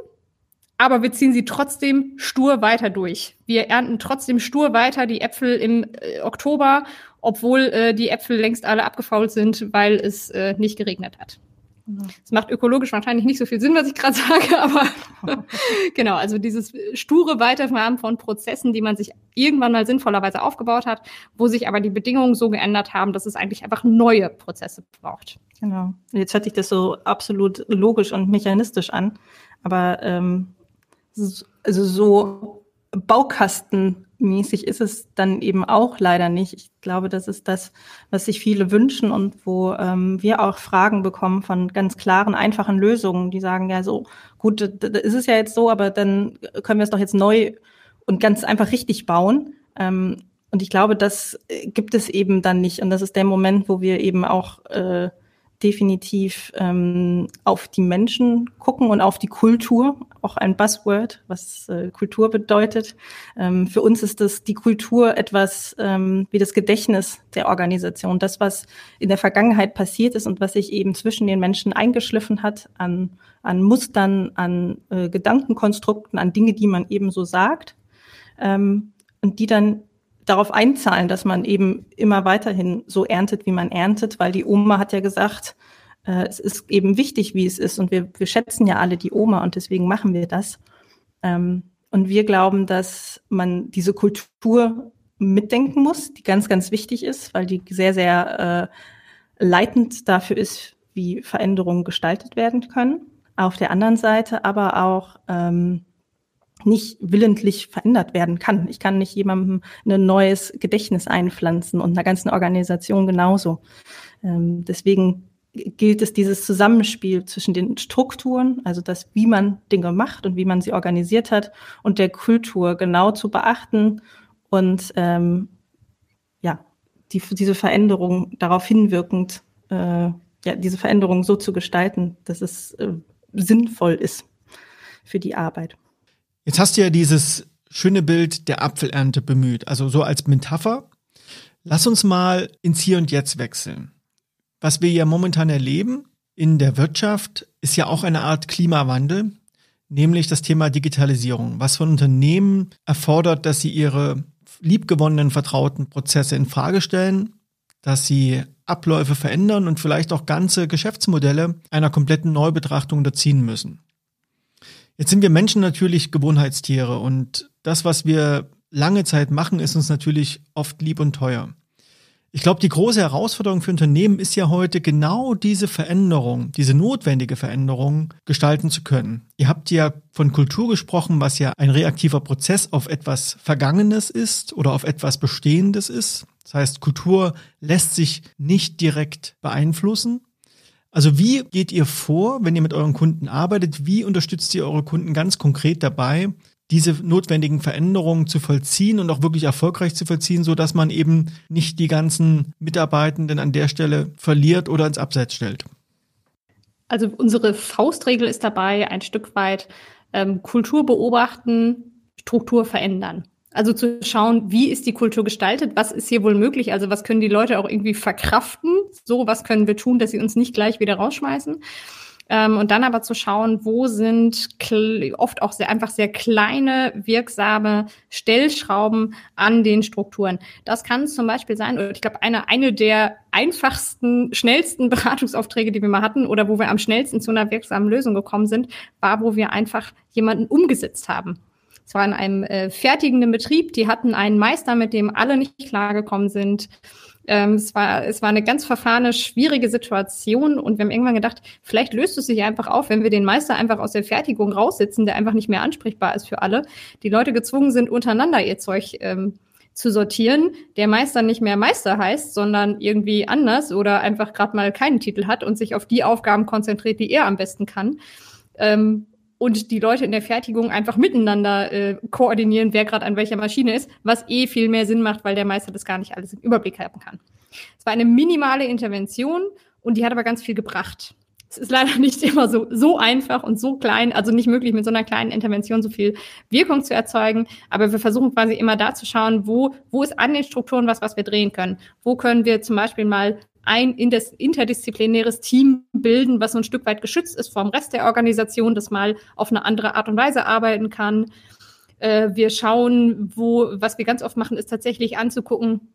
aber wir ziehen sie trotzdem stur weiter durch. Wir ernten trotzdem stur weiter die Äpfel im äh, Oktober, obwohl äh, die Äpfel längst alle abgefault sind, weil es äh, nicht geregnet hat. Es macht ökologisch wahrscheinlich nicht so viel Sinn, was ich gerade sage, <laughs> aber <laughs> genau, also dieses sture Weiterfahren von Prozessen, die man sich irgendwann mal sinnvollerweise aufgebaut hat, wo sich aber die Bedingungen so geändert haben, dass es eigentlich einfach neue Prozesse braucht. Genau. Jetzt hört sich das so absolut logisch und mechanistisch an, aber ähm, also so Baukastenmäßig ist es dann eben auch leider nicht. Ich glaube, das ist das, was sich viele wünschen und wo ähm, wir auch Fragen bekommen von ganz klaren, einfachen Lösungen, die sagen, ja, so gut, das ist es ja jetzt so, aber dann können wir es doch jetzt neu und ganz einfach richtig bauen. Ähm, und ich glaube, das gibt es eben dann nicht. Und das ist der Moment, wo wir eben auch äh, definitiv ähm, auf die Menschen gucken und auf die Kultur, auch ein Buzzword, was äh, Kultur bedeutet. Ähm, für uns ist das die Kultur etwas ähm, wie das Gedächtnis der Organisation, das, was in der Vergangenheit passiert ist und was sich eben zwischen den Menschen eingeschliffen hat an, an Mustern, an äh, Gedankenkonstrukten, an Dinge, die man eben so sagt ähm, und die dann darauf einzahlen, dass man eben immer weiterhin so erntet, wie man erntet, weil die Oma hat ja gesagt, äh, es ist eben wichtig, wie es ist und wir, wir schätzen ja alle die Oma und deswegen machen wir das. Ähm, und wir glauben, dass man diese Kultur mitdenken muss, die ganz, ganz wichtig ist, weil die sehr, sehr äh, leitend dafür ist, wie Veränderungen gestaltet werden können. Auf der anderen Seite aber auch ähm, nicht willentlich verändert werden kann. Ich kann nicht jemandem ein neues Gedächtnis einpflanzen und einer ganzen Organisation genauso. Ähm, deswegen gilt es dieses Zusammenspiel zwischen den Strukturen, also das, wie man Dinge macht und wie man sie organisiert hat, und der Kultur genau zu beachten und ähm, ja, die, diese Veränderung darauf hinwirkend, äh, ja, diese Veränderung so zu gestalten, dass es äh, sinnvoll ist für die Arbeit. Jetzt hast du ja dieses schöne Bild der Apfelernte bemüht, also so als Metapher. Lass uns mal ins Hier und Jetzt wechseln. Was wir ja momentan erleben in der Wirtschaft ist ja auch eine Art Klimawandel, nämlich das Thema Digitalisierung, was von Unternehmen erfordert, dass sie ihre liebgewonnenen vertrauten Prozesse in Frage stellen, dass sie Abläufe verändern und vielleicht auch ganze Geschäftsmodelle einer kompletten Neubetrachtung unterziehen müssen. Jetzt sind wir Menschen natürlich Gewohnheitstiere und das, was wir lange Zeit machen, ist uns natürlich oft lieb und teuer. Ich glaube, die große Herausforderung für Unternehmen ist ja heute genau diese Veränderung, diese notwendige Veränderung gestalten zu können. Ihr habt ja von Kultur gesprochen, was ja ein reaktiver Prozess auf etwas Vergangenes ist oder auf etwas Bestehendes ist. Das heißt, Kultur lässt sich nicht direkt beeinflussen. Also wie geht ihr vor, wenn ihr mit euren Kunden arbeitet? Wie unterstützt ihr eure Kunden ganz konkret dabei, diese notwendigen Veränderungen zu vollziehen und auch wirklich erfolgreich zu vollziehen, so dass man eben nicht die ganzen Mitarbeitenden an der Stelle verliert oder ins Abseits stellt? Also unsere Faustregel ist dabei, ein Stück weit ähm, Kultur beobachten, Struktur verändern. Also zu schauen, wie ist die Kultur gestaltet, was ist hier wohl möglich, also was können die Leute auch irgendwie verkraften, so was können wir tun, dass sie uns nicht gleich wieder rausschmeißen. Ähm, und dann aber zu schauen, wo sind oft auch sehr einfach sehr kleine, wirksame Stellschrauben an den Strukturen. Das kann zum Beispiel sein, oder ich glaube, eine, eine der einfachsten, schnellsten <laughs> Beratungsaufträge, die wir mal hatten, oder wo wir am schnellsten zu einer wirksamen Lösung gekommen sind, war, wo wir einfach jemanden umgesetzt haben. Es war in einem äh, fertigenden Betrieb, die hatten einen Meister, mit dem alle nicht klargekommen sind. Ähm, es, war, es war eine ganz verfahrene, schwierige Situation und wir haben irgendwann gedacht, vielleicht löst es sich einfach auf, wenn wir den Meister einfach aus der Fertigung raussitzen, der einfach nicht mehr ansprechbar ist für alle. Die Leute gezwungen sind, untereinander ihr Zeug ähm, zu sortieren, der Meister nicht mehr Meister heißt, sondern irgendwie anders oder einfach gerade mal keinen Titel hat und sich auf die Aufgaben konzentriert, die er am besten kann. Ähm, und die Leute in der Fertigung einfach miteinander äh, koordinieren, wer gerade an welcher Maschine ist, was eh viel mehr Sinn macht, weil der Meister das gar nicht alles im Überblick haben kann. Es war eine minimale Intervention und die hat aber ganz viel gebracht. Es ist leider <laughs> nicht immer so, so einfach und so klein, also nicht möglich, mit so einer kleinen Intervention so viel Wirkung zu erzeugen. Aber wir versuchen quasi immer da zu schauen, wo, wo ist an den Strukturen was, was wir drehen können. Wo können wir zum Beispiel mal ein interdisziplinäres Team bilden, was so ein Stück weit geschützt ist vom Rest der Organisation, das mal auf eine andere Art und Weise arbeiten kann. Äh, wir schauen, wo, was wir ganz oft machen, ist tatsächlich anzugucken,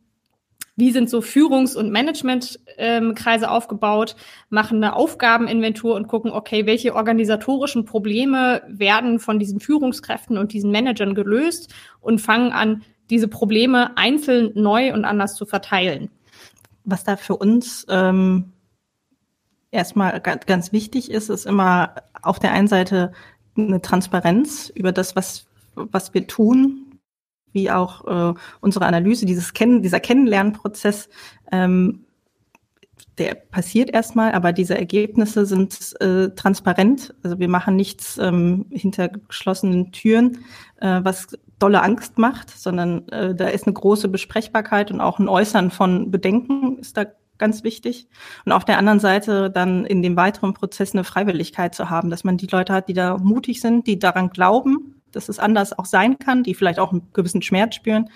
wie sind so Führungs- und Managementkreise ähm, aufgebaut, machen eine Aufgabeninventur und gucken, okay, welche organisatorischen Probleme werden von diesen Führungskräften und diesen Managern gelöst und fangen an, diese Probleme einzeln neu und anders zu verteilen. Was da für uns ähm, erstmal ganz wichtig ist, ist immer auf der einen Seite eine Transparenz über das, was, was wir tun, wie auch äh, unsere Analyse, dieses Kennen, dieser Kennenlernprozess, ähm, der passiert erstmal, aber diese Ergebnisse sind äh, transparent. Also wir machen nichts ähm, hinter geschlossenen Türen, äh, was dolle Angst macht, sondern äh, da ist eine große Besprechbarkeit und auch ein Äußern von Bedenken ist da ganz wichtig. Und auf der anderen Seite dann in dem weiteren Prozess eine Freiwilligkeit zu haben, dass man die Leute hat, die da mutig sind, die daran glauben, dass es anders auch sein kann, die vielleicht auch einen gewissen Schmerz spüren,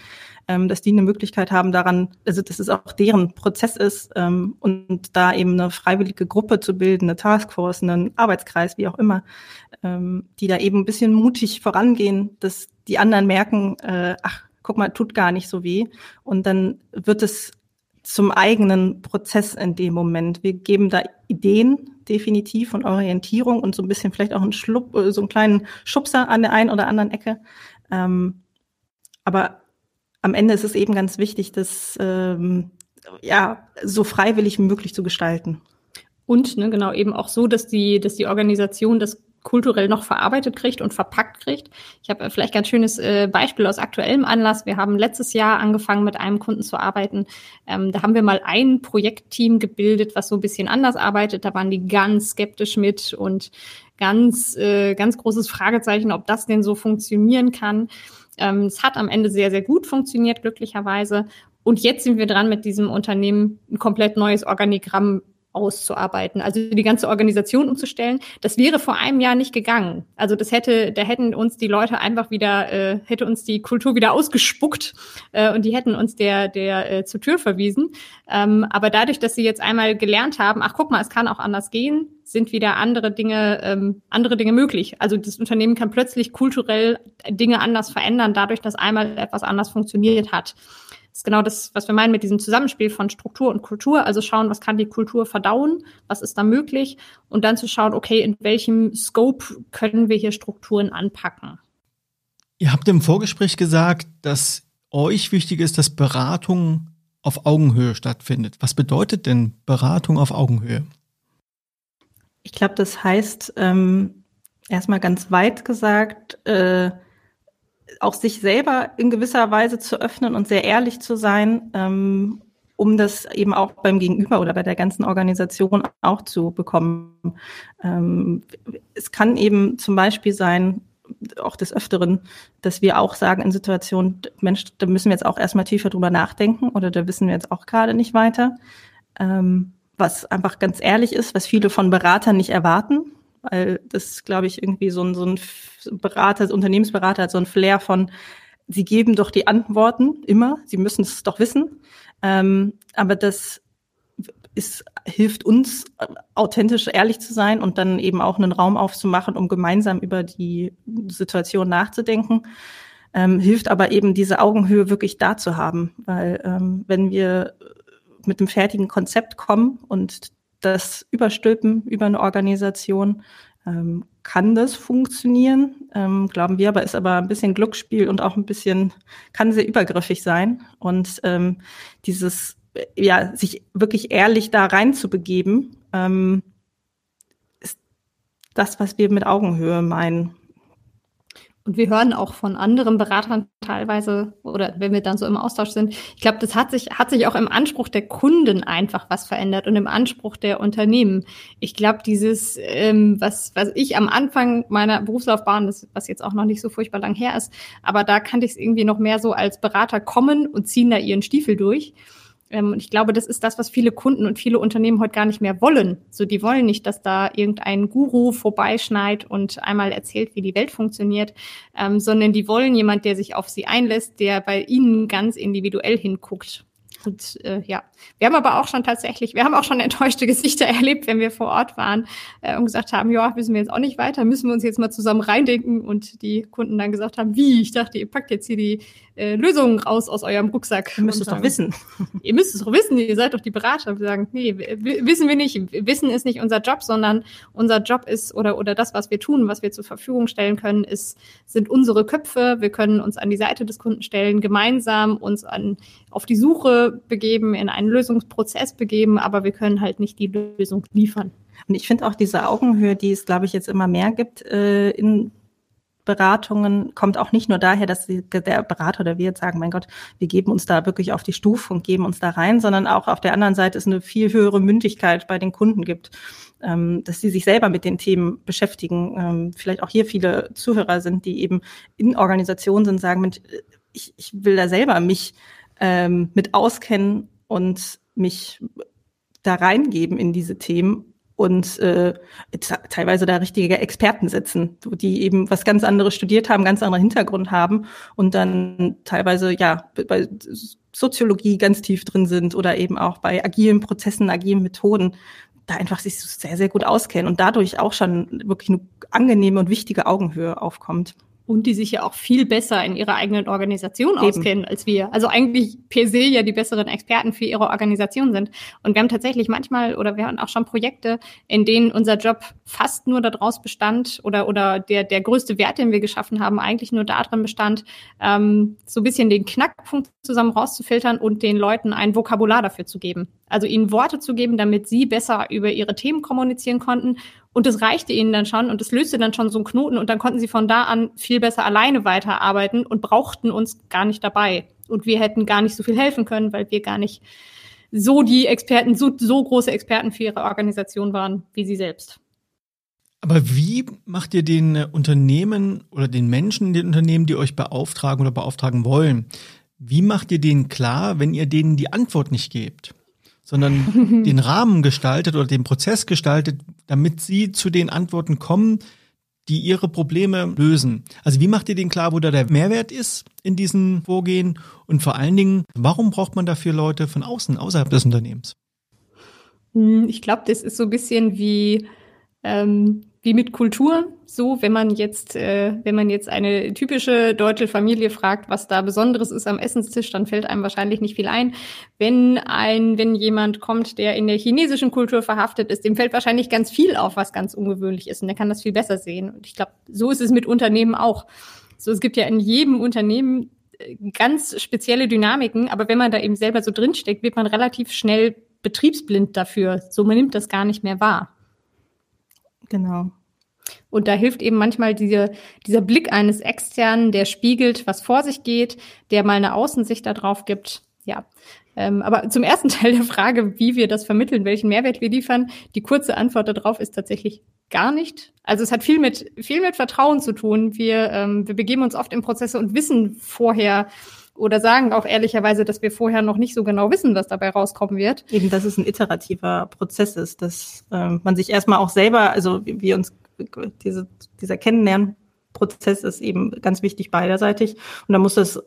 ähm, dass die eine Möglichkeit haben daran, also dass es auch deren Prozess ist ähm, und da eben eine freiwillige Gruppe zu bilden, eine Taskforce, einen Arbeitskreis, wie auch immer, ähm, die da eben ein bisschen mutig vorangehen, dass die anderen merken, äh, ach, guck mal, tut gar nicht so weh. Und dann wird es zum eigenen Prozess in dem Moment. Wir geben da Ideen definitiv und Orientierung und so ein bisschen vielleicht auch einen Schlupp, äh, so einen kleinen Schubser an der einen oder anderen Ecke. Ähm, aber am Ende ist es eben ganz wichtig, das ähm, ja so freiwillig wie möglich zu gestalten. Und ne, genau eben auch so, dass die, dass die Organisation das kulturell noch verarbeitet kriegt und verpackt kriegt. Ich habe vielleicht ganz schönes äh, Beispiel aus aktuellem Anlass. Wir haben letztes Jahr angefangen, mit einem Kunden zu arbeiten. Ähm, da haben wir mal ein Projektteam gebildet, was so ein bisschen anders arbeitet. Da waren die ganz skeptisch mit und ganz, äh, ganz großes Fragezeichen, ob das denn so funktionieren kann. Ähm, es hat am Ende sehr, sehr gut funktioniert, glücklicherweise. Und jetzt sind wir dran, mit diesem Unternehmen ein komplett neues Organigramm auszuarbeiten, also die ganze Organisation umzustellen. Das wäre vor einem Jahr nicht gegangen. Also das hätte, da hätten uns die Leute einfach wieder, äh, hätte uns die Kultur wieder ausgespuckt äh, und die hätten uns der der äh, zur Tür verwiesen. Ähm, aber dadurch, dass sie jetzt einmal gelernt haben, ach guck mal, es kann auch anders gehen, sind wieder andere Dinge ähm, andere Dinge möglich. Also das Unternehmen kann plötzlich kulturell Dinge anders verändern, dadurch, dass einmal etwas anders funktioniert hat. Das ist genau das, was wir meinen mit diesem Zusammenspiel von Struktur und Kultur. Also schauen, was kann die Kultur verdauen, was ist da möglich und dann zu schauen, okay, in welchem Scope können wir hier Strukturen anpacken. Ihr habt im Vorgespräch gesagt, dass euch wichtig ist, dass Beratung auf Augenhöhe stattfindet. Was bedeutet denn Beratung auf Augenhöhe? Ich glaube, das heißt ähm, erstmal ganz weit gesagt, äh, auch sich selber in gewisser Weise zu öffnen und sehr ehrlich zu sein, ähm, um das eben auch beim Gegenüber oder bei der ganzen Organisation auch zu bekommen. Ähm, es kann eben zum Beispiel sein, auch des Öfteren, dass wir auch sagen in Situationen, Mensch, da müssen wir jetzt auch erstmal tiefer drüber nachdenken oder da wissen wir jetzt auch gerade nicht weiter. Ähm, was einfach ganz ehrlich ist, was viele von Beratern nicht erwarten, weil das, glaube ich, irgendwie so ein, so ein Berater, Unternehmensberater hat so ein Flair von, sie geben doch die Antworten immer, sie müssen es doch wissen. Ähm, aber das ist, hilft uns, authentisch ehrlich zu sein und dann eben auch einen Raum aufzumachen, um gemeinsam über die Situation nachzudenken. Ähm, hilft aber eben diese Augenhöhe wirklich da zu haben, weil ähm, wenn wir mit einem fertigen Konzept kommen und das überstülpen über eine Organisation, ähm, kann das funktionieren, ähm, glauben wir, aber ist aber ein bisschen Glücksspiel und auch ein bisschen, kann sehr übergriffig sein. Und ähm, dieses, ja, sich wirklich ehrlich da rein zu begeben, ähm, ist das, was wir mit Augenhöhe meinen. Und wir hören auch von anderen Beratern teilweise, oder wenn wir dann so im Austausch sind, ich glaube, das hat sich, hat sich auch im Anspruch der Kunden einfach was verändert und im Anspruch der Unternehmen. Ich glaube, dieses, ähm, was, was ich am Anfang meiner Berufslaufbahn, das, was jetzt auch noch nicht so furchtbar lang her ist, aber da kannte ich es irgendwie noch mehr so als Berater kommen und ziehen da ihren Stiefel durch. Ähm, und ich glaube, das ist das, was viele Kunden und viele Unternehmen heute gar nicht mehr wollen. So, die wollen nicht, dass da irgendein Guru vorbeischneit und einmal erzählt, wie die Welt funktioniert, ähm, sondern die wollen jemand, der sich auf sie einlässt, der bei ihnen ganz individuell hinguckt. Und äh, ja, wir haben aber auch schon tatsächlich, wir haben auch schon enttäuschte Gesichter <laughs> erlebt, wenn wir vor Ort waren äh, und gesagt haben, ja, wissen wir jetzt auch nicht weiter, müssen wir uns jetzt mal zusammen reindenken und die Kunden dann gesagt haben, wie? Ich dachte, ihr packt jetzt hier die äh, Lösungen raus aus eurem Rucksack. Ihr müsst es doch wissen. <laughs> Ihr müsst es doch wissen, ihr seid doch die Berater. Wir sagen, nee, wissen wir nicht. Wissen ist nicht unser Job, sondern unser Job ist oder, oder das, was wir tun, was wir zur Verfügung stellen können, ist, sind unsere Köpfe. Wir können uns an die Seite des Kunden stellen, gemeinsam uns an, auf die Suche begeben, in einen Lösungsprozess begeben, aber wir können halt nicht die Lösung liefern. Und ich finde auch diese Augenhöhe, die es, glaube ich, jetzt immer mehr gibt äh, in Beratungen kommt auch nicht nur daher, dass der Berater oder wir jetzt sagen, mein Gott, wir geben uns da wirklich auf die Stufe und geben uns da rein, sondern auch auf der anderen Seite es eine viel höhere Mündigkeit bei den Kunden gibt, ähm, dass sie sich selber mit den Themen beschäftigen. Ähm, vielleicht auch hier viele Zuhörer sind, die eben in Organisationen sind, sagen, Mensch, ich, ich will da selber mich ähm, mit auskennen und mich da reingeben in diese Themen und äh, teilweise da richtige Experten sitzen, die eben was ganz anderes studiert haben, ganz anderen Hintergrund haben und dann teilweise ja bei Soziologie ganz tief drin sind oder eben auch bei agilen Prozessen, agilen Methoden, da einfach sich sehr, sehr gut auskennen und dadurch auch schon wirklich eine angenehme und wichtige Augenhöhe aufkommt. Und die sich ja auch viel besser in ihrer eigenen Organisation Eben. auskennen als wir. Also eigentlich per se ja die besseren Experten für ihre Organisation sind. Und wir haben tatsächlich manchmal oder wir haben auch schon Projekte, in denen unser Job fast nur daraus bestand oder, oder der, der größte Wert, den wir geschaffen haben, eigentlich nur darin bestand, ähm, so ein bisschen den Knackpunkt zusammen rauszufiltern und den Leuten ein Vokabular dafür zu geben. Also ihnen Worte zu geben, damit sie besser über ihre Themen kommunizieren konnten und das reichte ihnen dann schon und das löste dann schon so einen Knoten und dann konnten sie von da an viel besser alleine weiterarbeiten und brauchten uns gar nicht dabei. Und wir hätten gar nicht so viel helfen können, weil wir gar nicht so die Experten, so, so große Experten für ihre Organisation waren wie sie selbst. Aber wie macht ihr den Unternehmen oder den Menschen in den Unternehmen, die euch beauftragen oder beauftragen wollen, wie macht ihr denen klar, wenn ihr denen die Antwort nicht gebt? Sondern <laughs> den Rahmen gestaltet oder den Prozess gestaltet, damit sie zu den Antworten kommen, die ihre Probleme lösen. Also wie macht ihr den klar, wo da der Mehrwert ist in diesen Vorgehen und vor allen Dingen, warum braucht man dafür Leute von außen, außerhalb des Unternehmens? Hm, ich glaube, das ist so ein bisschen wie ähm, wie mit Kultur. So, wenn man jetzt, äh, wenn man jetzt eine typische deutsche Familie fragt, was da Besonderes ist am Essenstisch, dann fällt einem wahrscheinlich nicht viel ein. Wenn ein, wenn jemand kommt, der in der chinesischen Kultur verhaftet ist, dem fällt wahrscheinlich ganz viel auf, was ganz ungewöhnlich ist, und der kann das viel besser sehen. Und ich glaube, so ist es mit Unternehmen auch. So, es gibt ja in jedem Unternehmen äh, ganz spezielle Dynamiken, aber wenn man da eben selber so drinsteckt, wird man relativ schnell betriebsblind dafür. So, man nimmt das gar nicht mehr wahr. Genau. Und da hilft eben manchmal diese, dieser Blick eines Externen, der spiegelt, was vor sich geht, der mal eine Außensicht darauf gibt. Ja. Ähm, aber zum ersten <laughs> Teil der Frage, wie wir das vermitteln, welchen Mehrwert wir liefern, die kurze Antwort darauf ist tatsächlich gar nicht. Also es hat viel mit viel mit Vertrauen zu tun. Wir ähm, wir begeben uns oft in Prozesse und wissen vorher oder sagen auch ehrlicherweise, dass wir vorher noch nicht so genau wissen, was dabei rauskommen wird. Eben, dass es ein iterativer Prozess ist, dass ähm, man sich erstmal auch selber, also wie wir uns diese, dieser Kennenlernprozess ist eben ganz wichtig beiderseitig. Und da muss das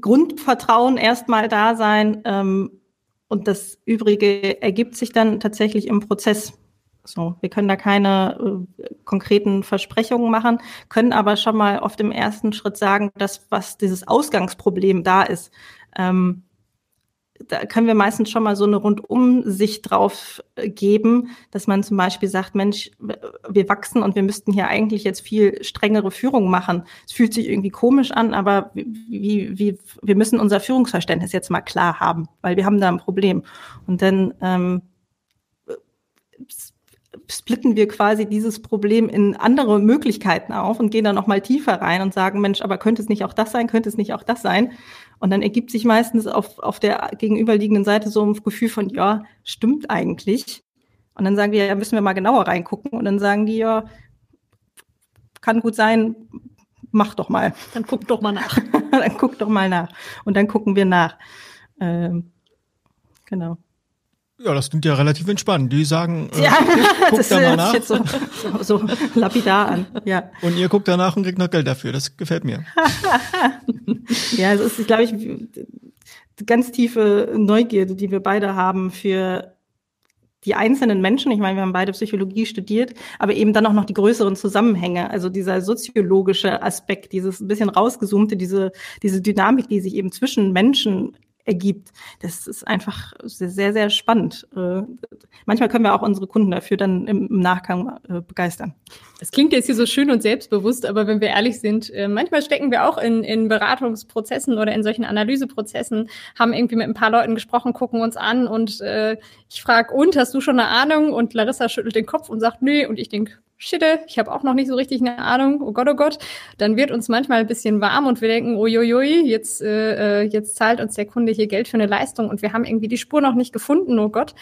Grundvertrauen erstmal da sein. Ähm, und das Übrige ergibt sich dann tatsächlich im Prozess. So, wir können da keine äh, konkreten Versprechungen machen, können aber schon mal auf dem ersten Schritt sagen, dass was dieses Ausgangsproblem da ist, ähm, da können wir meistens schon mal so eine Rundumsicht drauf äh, geben, dass man zum Beispiel sagt, Mensch, wir wachsen und wir müssten hier eigentlich jetzt viel strengere Führung machen. Es fühlt sich irgendwie komisch an, aber wie, wie, wir müssen unser Führungsverständnis jetzt mal klar haben, weil wir haben da ein Problem. Und dann ähm, splitten wir quasi dieses Problem in andere Möglichkeiten auf und gehen da noch mal tiefer rein und sagen, Mensch, aber könnte es nicht auch das sein, könnte es nicht auch das sein? Und dann ergibt sich meistens auf, auf der gegenüberliegenden Seite so ein Gefühl von, ja, stimmt eigentlich. Und dann sagen wir, ja, müssen wir mal genauer reingucken. Und dann sagen die, ja, kann gut sein, mach doch mal. Dann guck doch mal nach. <laughs> dann guck doch mal nach. Und dann gucken wir nach. Ähm, genau. Ja, das klingt ja relativ entspannt. Die sagen, äh, ja, guck <laughs> das da mal nach. Jetzt so, so, so lapidar an. Ja. Und ihr guckt danach und kriegt noch Geld dafür. Das gefällt mir. <laughs> ja, es ist, glaube ich, ganz tiefe Neugierde, die wir beide haben für die einzelnen Menschen, ich meine, wir haben beide Psychologie studiert, aber eben dann auch noch die größeren Zusammenhänge, also dieser soziologische Aspekt, dieses ein bisschen rausgezoomte, diese, diese Dynamik, die sich eben zwischen Menschen ergibt. Das ist einfach sehr, sehr spannend. Äh, manchmal können wir auch unsere Kunden dafür dann im Nachgang äh, begeistern. Es klingt jetzt hier so schön und selbstbewusst, aber wenn wir ehrlich sind, äh, manchmal stecken wir auch in, in Beratungsprozessen oder in solchen Analyseprozessen, haben irgendwie mit ein paar Leuten gesprochen, gucken uns an und ich frage, und hast du schon eine Ahnung? Und Larissa schüttelt den Kopf und sagt, nö. Und ich denke, Schitte, ich habe auch noch nicht so richtig eine Ahnung, oh Gott, oh Gott, dann wird uns manchmal ein bisschen warm und wir denken, uiuiui, jetzt, äh, äh, jetzt zahlt uns der Kunde hier Geld für eine Leistung und wir haben irgendwie die Spur noch nicht gefunden, oh Gott.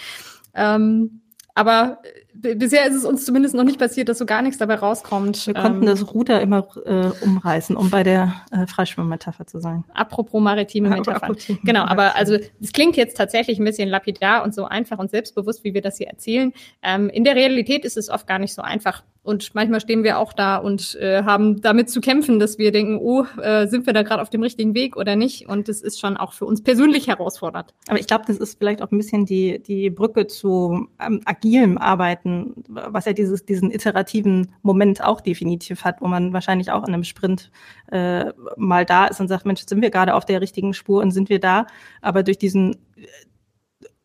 Ähm, aber bisher ist es uns zumindest noch nicht passiert, dass so gar nichts dabei rauskommt. Wir konnten ähm, das Ruder immer äh, umreißen, um bei der äh, Freischwimmmetapher zu sein. Apropos maritime Metapher. genau, aber also es klingt jetzt tatsächlich ein bisschen lapidar und so einfach und selbstbewusst, wie wir das hier erzählen. Ähm, in der Realität ist es oft gar nicht so einfach. Und manchmal stehen wir auch da und äh, haben damit zu kämpfen, dass wir denken, oh, äh, sind wir da gerade auf dem richtigen Weg oder nicht? Und das ist schon auch für uns persönlich herausfordernd. Aber ich glaube, das ist vielleicht auch ein bisschen die, die Brücke zu ähm, agilem Arbeiten, was ja dieses, diesen iterativen Moment auch definitiv hat, wo man wahrscheinlich auch in einem Sprint äh, mal da ist und sagt, Mensch, sind wir gerade auf der richtigen Spur und sind wir da? Aber durch diesen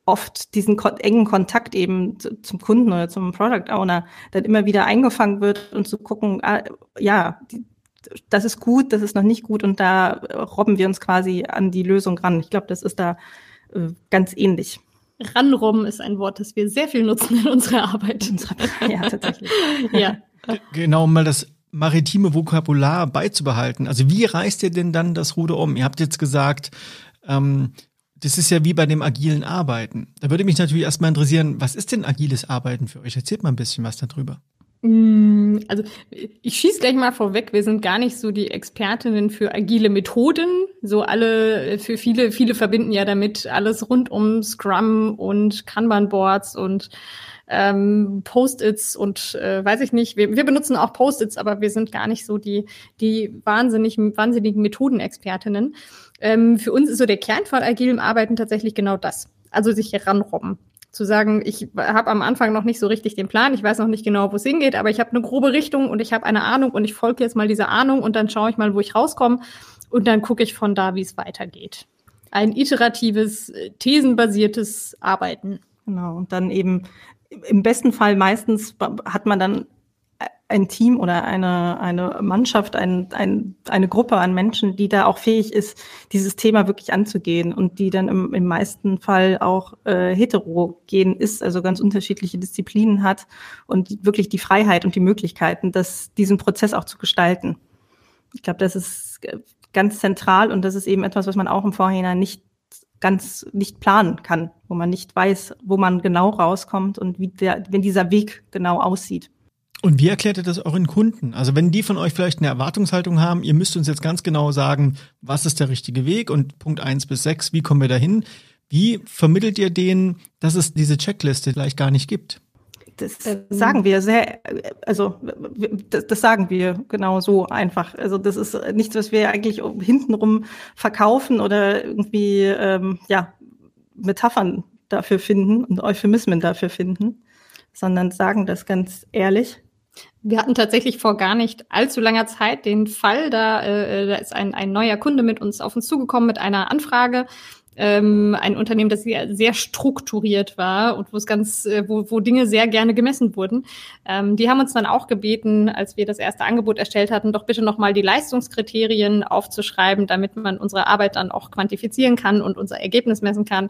oft diesen engen Kontakt eben zum Kunden oder zum Product Owner dann immer wieder eingefangen wird und zu gucken, ah, ja, das ist gut, das ist noch nicht gut und da robben wir uns quasi an die Lösung ran. Ich glaube, das ist da äh, ganz ähnlich. Ranrobben ist ein Wort, das wir sehr viel nutzen in unserer Arbeit. ja, tatsächlich. <laughs> ja. Genau, um mal das maritime Vokabular beizubehalten. Also wie reißt ihr denn dann das Ruder um? Ihr habt jetzt gesagt, ähm, das ist ja wie bei dem agilen Arbeiten. Da würde mich natürlich erstmal interessieren, was ist denn agiles Arbeiten für euch? Erzählt mal ein bisschen was darüber. Mm, also ich schieße gleich mal vorweg, wir sind gar nicht so die Expertinnen für agile Methoden. So alle, für viele, viele verbinden ja damit alles rund um Scrum und Kanban-Boards und ähm, Post-its und äh, weiß ich nicht. Wir, wir benutzen auch Post-its, aber wir sind gar nicht so die, die wahnsinnig, wahnsinnigen Methodenexpertinnen. Ähm, für uns ist so der Kern von agilem Arbeiten tatsächlich genau das. Also sich heranrobben. Zu sagen, ich habe am Anfang noch nicht so richtig den Plan, ich weiß noch nicht genau, wo es hingeht, aber ich habe eine grobe Richtung und ich habe eine Ahnung und ich folge jetzt mal dieser Ahnung und dann schaue ich mal, wo ich rauskomme und dann gucke ich von da, wie es weitergeht. Ein iteratives, äh, thesenbasiertes Arbeiten. Genau, und dann eben im besten Fall meistens hat man dann ein Team oder eine, eine Mannschaft, ein, ein, eine Gruppe an Menschen, die da auch fähig ist, dieses Thema wirklich anzugehen und die dann im, im meisten Fall auch äh, heterogen ist, also ganz unterschiedliche Disziplinen hat und wirklich die Freiheit und die Möglichkeiten, das, diesen Prozess auch zu gestalten. Ich glaube, das ist ganz zentral und das ist eben etwas, was man auch im Vorhinein nicht ganz nicht planen kann, wo man nicht weiß, wo man genau rauskommt und wie der, wenn dieser Weg genau aussieht. Und wie erklärt ihr das euren Kunden? Also wenn die von euch vielleicht eine Erwartungshaltung haben, ihr müsst uns jetzt ganz genau sagen, was ist der richtige Weg und Punkt eins bis sechs, wie kommen wir dahin? Wie vermittelt ihr denen, dass es diese Checkliste vielleicht gar nicht gibt? Das ähm. sagen wir sehr, also das, das, sagen wir genau so einfach. Also das ist nichts, was wir eigentlich hintenrum verkaufen oder irgendwie ähm, ja Metaphern dafür finden und Euphemismen dafür finden, sondern sagen das ganz ehrlich. Wir hatten tatsächlich vor gar nicht allzu langer Zeit den Fall, da, äh, da ist ein, ein neuer Kunde mit uns auf uns zugekommen mit einer Anfrage ähm, ein Unternehmen, das sehr, sehr strukturiert war und wo es ganz, äh, wo, wo Dinge sehr gerne gemessen wurden. Ähm, die haben uns dann auch gebeten, als wir das erste Angebot erstellt hatten, doch bitte nochmal die Leistungskriterien aufzuschreiben, damit man unsere Arbeit dann auch quantifizieren kann und unser Ergebnis messen kann.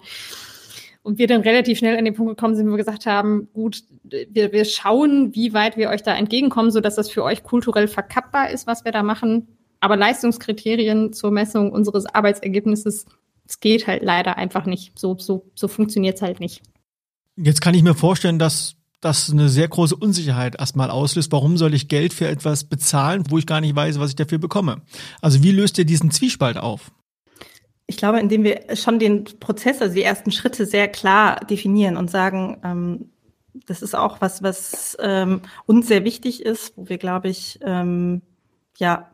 Und wir dann relativ schnell an den Punkt gekommen sind, wo wir gesagt haben, gut, wir, wir schauen, wie weit wir euch da entgegenkommen, so dass das für euch kulturell verkappbar ist, was wir da machen. Aber Leistungskriterien zur Messung unseres Arbeitsergebnisses es geht halt leider einfach nicht. So, so, so funktioniert es halt nicht. Jetzt kann ich mir vorstellen, dass das eine sehr große Unsicherheit erstmal auslöst. Warum soll ich Geld für etwas bezahlen, wo ich gar nicht weiß, was ich dafür bekomme? Also wie löst ihr diesen Zwiespalt auf? Ich glaube, indem wir schon den Prozess, also die ersten Schritte sehr klar definieren und sagen, ähm, das ist auch was, was ähm, uns sehr wichtig ist, wo wir, glaube ich, ähm, ja,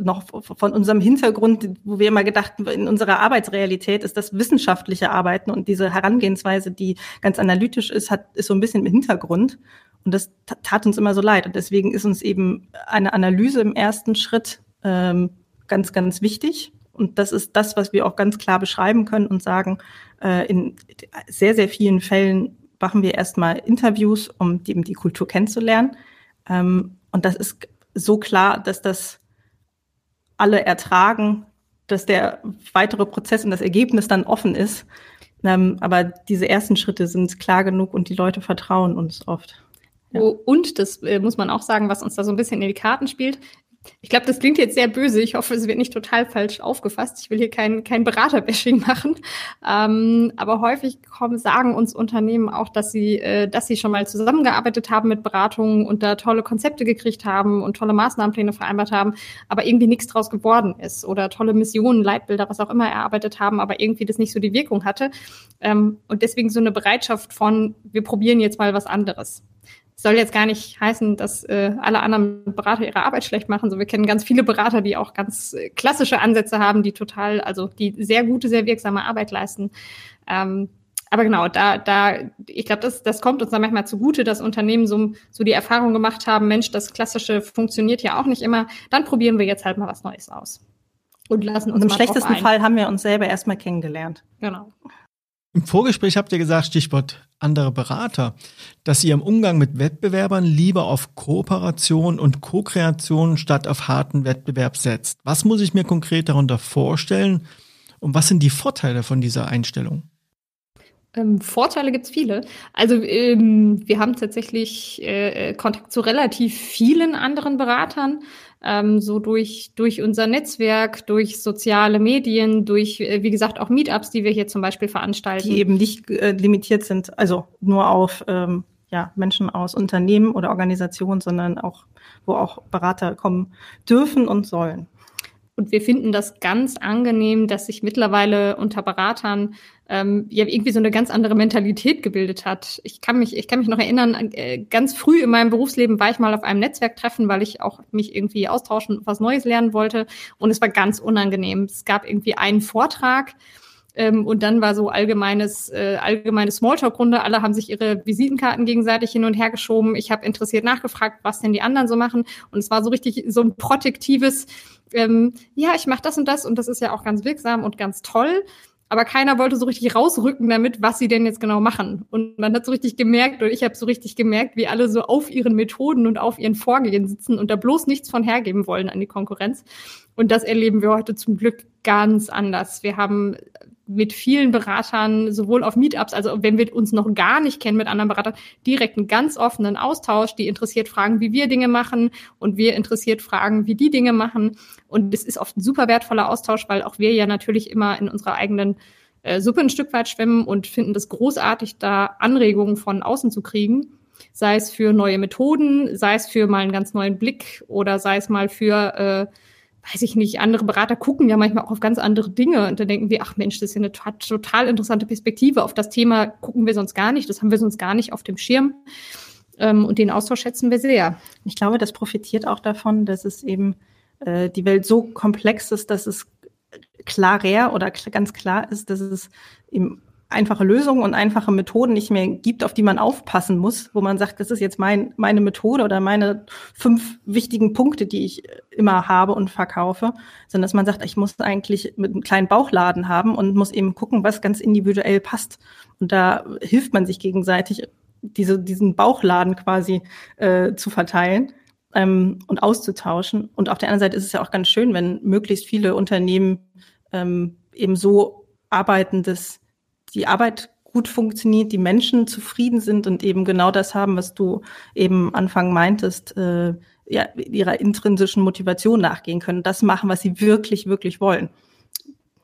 noch von unserem Hintergrund, wo wir immer gedacht, in unserer Arbeitsrealität ist das wissenschaftliche Arbeiten und diese Herangehensweise, die ganz analytisch ist, hat, ist so ein bisschen im Hintergrund. Und das tat uns immer so leid. Und deswegen ist uns eben eine Analyse im ersten Schritt ähm, ganz, ganz wichtig. Und das ist das, was wir auch ganz klar beschreiben können und sagen, äh, in sehr, sehr vielen Fällen machen wir erstmal Interviews, um eben die Kultur kennenzulernen. Ähm, und das ist so klar, dass das alle ertragen, dass der weitere Prozess und das Ergebnis dann offen ist. Ähm, aber diese ersten Schritte sind klar genug und die Leute vertrauen uns oft. Ja. Oh, und das äh, muss man auch sagen, was uns da so ein bisschen in die Karten spielt. Ich glaube, das klingt jetzt sehr böse. Ich hoffe, es wird nicht total falsch aufgefasst. Ich will hier kein, kein Beraterbashing <laughs> machen. Ähm, aber häufig kommen, sagen uns Unternehmen auch, dass sie, äh, dass sie schon mal zusammengearbeitet haben mit Beratungen und da tolle Konzepte gekriegt haben und tolle Maßnahmenpläne vereinbart haben, aber irgendwie nichts draus geworden ist oder tolle Missionen, Leitbilder, was auch immer erarbeitet haben, aber irgendwie das nicht so die Wirkung hatte. Ähm, und deswegen so eine Bereitschaft von, wir probieren jetzt mal was anderes soll jetzt gar nicht heißen, dass äh, alle anderen Berater ihre Arbeit schlecht machen. So, wir kennen ganz viele Berater, die auch ganz äh, klassische Ansätze haben, die total, also die sehr gute, sehr wirksame Arbeit leisten. Ähm, aber genau, da, da, ich glaube, das, das kommt uns dann manchmal zugute, dass Unternehmen so, so die Erfahrung gemacht haben, Mensch, das Klassische funktioniert ja auch nicht immer. Dann probieren wir jetzt halt mal was Neues aus. Und lassen uns. Und Im schlechtesten Fall haben wir uns selber erstmal kennengelernt. Genau. Im Vorgespräch habt ihr gesagt, Stichwort andere Berater, dass ihr im Umgang mit Wettbewerbern lieber auf Kooperation und Co-Kreation statt auf harten Wettbewerb setzt. Was muss ich mir konkret darunter vorstellen und was sind die Vorteile von dieser Einstellung? Ähm, Vorteile gibt's viele. Also ähm, wir haben tatsächlich äh, Kontakt zu relativ vielen anderen Beratern ähm, so durch, durch unser Netzwerk, durch soziale Medien, durch, äh, wie gesagt, auch Meetups, die wir hier zum Beispiel veranstalten. Die eben nicht äh, limitiert sind, also nur auf ähm, ja, Menschen aus Unternehmen oder Organisationen, sondern auch, wo auch Berater kommen dürfen und sollen. Und wir finden das ganz angenehm, dass sich mittlerweile unter Beratern ähm, ja irgendwie so eine ganz andere Mentalität gebildet hat. Ich kann mich, ich kann mich noch erinnern, äh, ganz früh in meinem Berufsleben war ich mal auf einem Netzwerktreffen, weil ich auch mich irgendwie austauschen und was Neues lernen wollte. Und es war ganz unangenehm. Es gab irgendwie einen Vortrag. Ähm, und dann war so allgemeines, äh, allgemeine Smalltalk-Runde. Alle haben sich ihre Visitenkarten gegenseitig hin und her geschoben. Ich habe interessiert nachgefragt, was denn die anderen so machen. Und es war so richtig so ein protektives, ähm, ja, ich mache das und das und das ist ja auch ganz wirksam und ganz toll. Aber keiner wollte so richtig rausrücken damit, was sie denn jetzt genau machen. Und man hat so richtig gemerkt, oder ich habe so richtig gemerkt, wie alle so auf ihren Methoden und auf ihren Vorgehen sitzen und da bloß nichts von hergeben wollen an die Konkurrenz. Und das erleben wir heute zum Glück ganz anders. Wir haben mit vielen Beratern, sowohl auf Meetups, also wenn wir uns noch gar nicht kennen mit anderen Beratern, direkt einen ganz offenen Austausch, die interessiert fragen, wie wir Dinge machen und wir interessiert fragen, wie die Dinge machen. Und es ist oft ein super wertvoller Austausch, weil auch wir ja natürlich immer in unserer eigenen äh, Suppe ein Stück weit schwimmen und finden das großartig, da Anregungen von außen zu kriegen. sei es für neue Methoden, sei es für mal einen ganz neuen Blick oder sei es mal für, äh, weiß ich nicht, andere Berater gucken ja manchmal auch auf ganz andere Dinge und dann denken wir, ach Mensch, das ist ja eine total interessante Perspektive. Auf das Thema gucken wir sonst gar nicht, das haben wir sonst gar nicht auf dem Schirm. Ähm, und den Austausch schätzen wir sehr. Ich glaube, das profitiert auch davon, dass es eben äh, die Welt so komplex ist, dass es klarer oder ganz klar ist, dass es eben einfache Lösungen und einfache Methoden nicht mehr gibt, auf die man aufpassen muss, wo man sagt, das ist jetzt mein, meine Methode oder meine fünf wichtigen Punkte, die ich immer habe und verkaufe, sondern dass man sagt, ich muss eigentlich mit einem kleinen Bauchladen haben und muss eben gucken, was ganz individuell passt. Und da hilft man sich gegenseitig, diese, diesen Bauchladen quasi äh, zu verteilen ähm, und auszutauschen. Und auf der anderen Seite ist es ja auch ganz schön, wenn möglichst viele Unternehmen ähm, eben so arbeiten, dass die Arbeit gut funktioniert, die Menschen zufrieden sind und eben genau das haben, was du eben Anfang meintest, äh, ja, ihrer intrinsischen Motivation nachgehen können, das machen, was sie wirklich, wirklich wollen.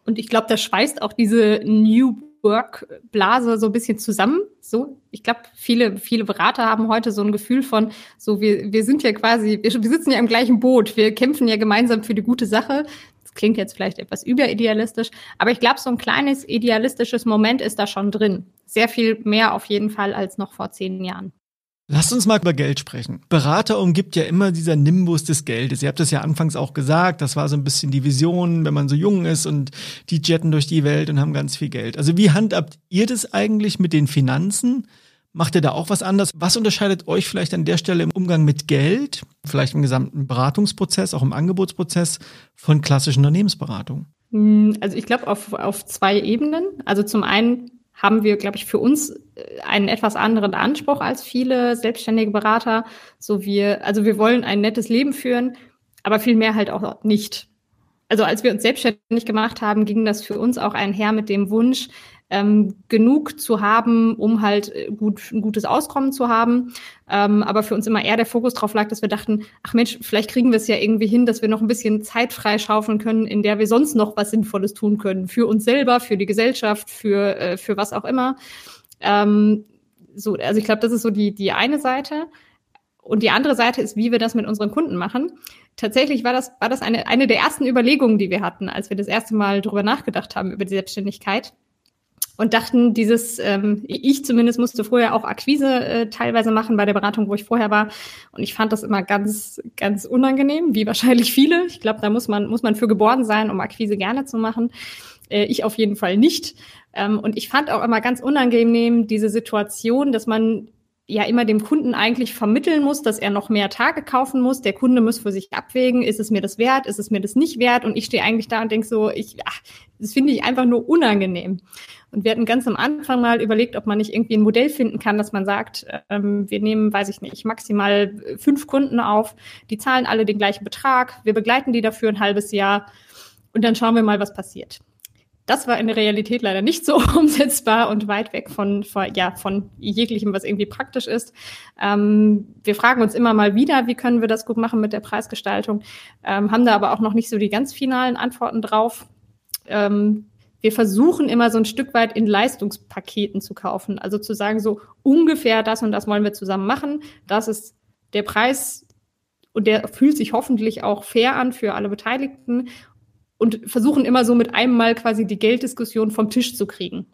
Und ich glaube, das schweißt auch diese New Work-Blase so ein bisschen zusammen. So, ich glaube, viele, viele Berater haben heute so ein Gefühl von, so, wir, wir sind ja quasi, wir, wir sitzen ja im gleichen Boot, wir kämpfen ja gemeinsam für die gute Sache klingt jetzt vielleicht etwas überidealistisch, aber ich glaube, so ein kleines idealistisches Moment ist da schon drin. Sehr viel mehr auf jeden Fall als noch vor zehn Jahren. Lasst uns mal über Geld sprechen. Berater umgibt ja immer dieser Nimbus des Geldes. Ihr habt das ja anfangs auch gesagt, das war so ein bisschen die Vision, wenn man so jung ist und die jetten durch die Welt und haben ganz viel Geld. Also wie handhabt ihr das eigentlich mit den Finanzen? Macht ihr da auch was anders? Was unterscheidet euch vielleicht an der Stelle im Umgang mit Geld, vielleicht im gesamten Beratungsprozess, auch im Angebotsprozess von klassischen Unternehmensberatungen? Hm, also ich glaube auf, auf zwei Ebenen. Also zum einen haben wir, glaube ich, für uns äh, einen etwas anderen Anspruch als viele selbstständige Berater. So wir, also wir wollen ein nettes Leben führen, aber viel mehr halt auch nicht. Also als wir uns selbstständig gemacht haben, ging das für uns auch einher mit dem Wunsch, ähm, genug zu haben, um halt äh, gut, ein gutes Auskommen zu haben. Ähm, aber für uns immer eher der Fokus drauf lag, dass wir dachten, ach Mensch, vielleicht kriegen wir es ja irgendwie hin, dass wir noch ein bisschen Zeit freischaufeln können, in der wir sonst noch was Sinnvolles tun können. Für uns selber, für die Gesellschaft, für, äh, für was auch immer. Ähm, so, also ich glaube, das ist so die, die eine Seite. Und die andere Seite ist, wie wir das mit unseren Kunden machen. Tatsächlich war das, war das eine, eine der ersten Überlegungen, die wir hatten, als wir das erste Mal drüber nachgedacht haben, über die Selbstständigkeit und dachten, dieses, ähm, ich zumindest musste vorher auch Akquise äh, teilweise machen bei der Beratung, wo ich vorher war. Und ich fand das immer ganz, ganz unangenehm, wie wahrscheinlich viele. Ich glaube, da muss man, muss man für geboren sein, um Akquise gerne zu machen. Äh, ich auf jeden Fall nicht. Ähm, und ich fand auch immer ganz unangenehm diese Situation, dass man ja immer dem Kunden eigentlich vermitteln muss, dass er noch mehr Tage kaufen muss. Der Kunde muss für sich abwägen, ist es mir das wert, ist es mir das nicht wert? Und ich stehe eigentlich da und denke so, ich, ach, das finde ich einfach nur unangenehm. Und wir hatten ganz am Anfang mal überlegt, ob man nicht irgendwie ein Modell finden kann, dass man sagt, ähm, wir nehmen, weiß ich nicht, maximal fünf Kunden auf, die zahlen alle den gleichen Betrag, wir begleiten die dafür ein halbes Jahr und dann schauen wir mal, was passiert. Das war in der Realität leider nicht so <laughs> umsetzbar und weit weg von, von, ja, von jeglichem, was irgendwie praktisch ist. Ähm, wir fragen uns immer mal wieder, wie können wir das gut machen mit der Preisgestaltung, ähm, haben da aber auch noch nicht so die ganz finalen Antworten drauf. Ähm, wir versuchen immer so ein Stück weit in Leistungspaketen zu kaufen. Also zu sagen, so ungefähr das und das wollen wir zusammen machen. Das ist der Preis und der fühlt sich hoffentlich auch fair an für alle Beteiligten und versuchen immer so mit einem Mal quasi die Gelddiskussion vom Tisch zu kriegen.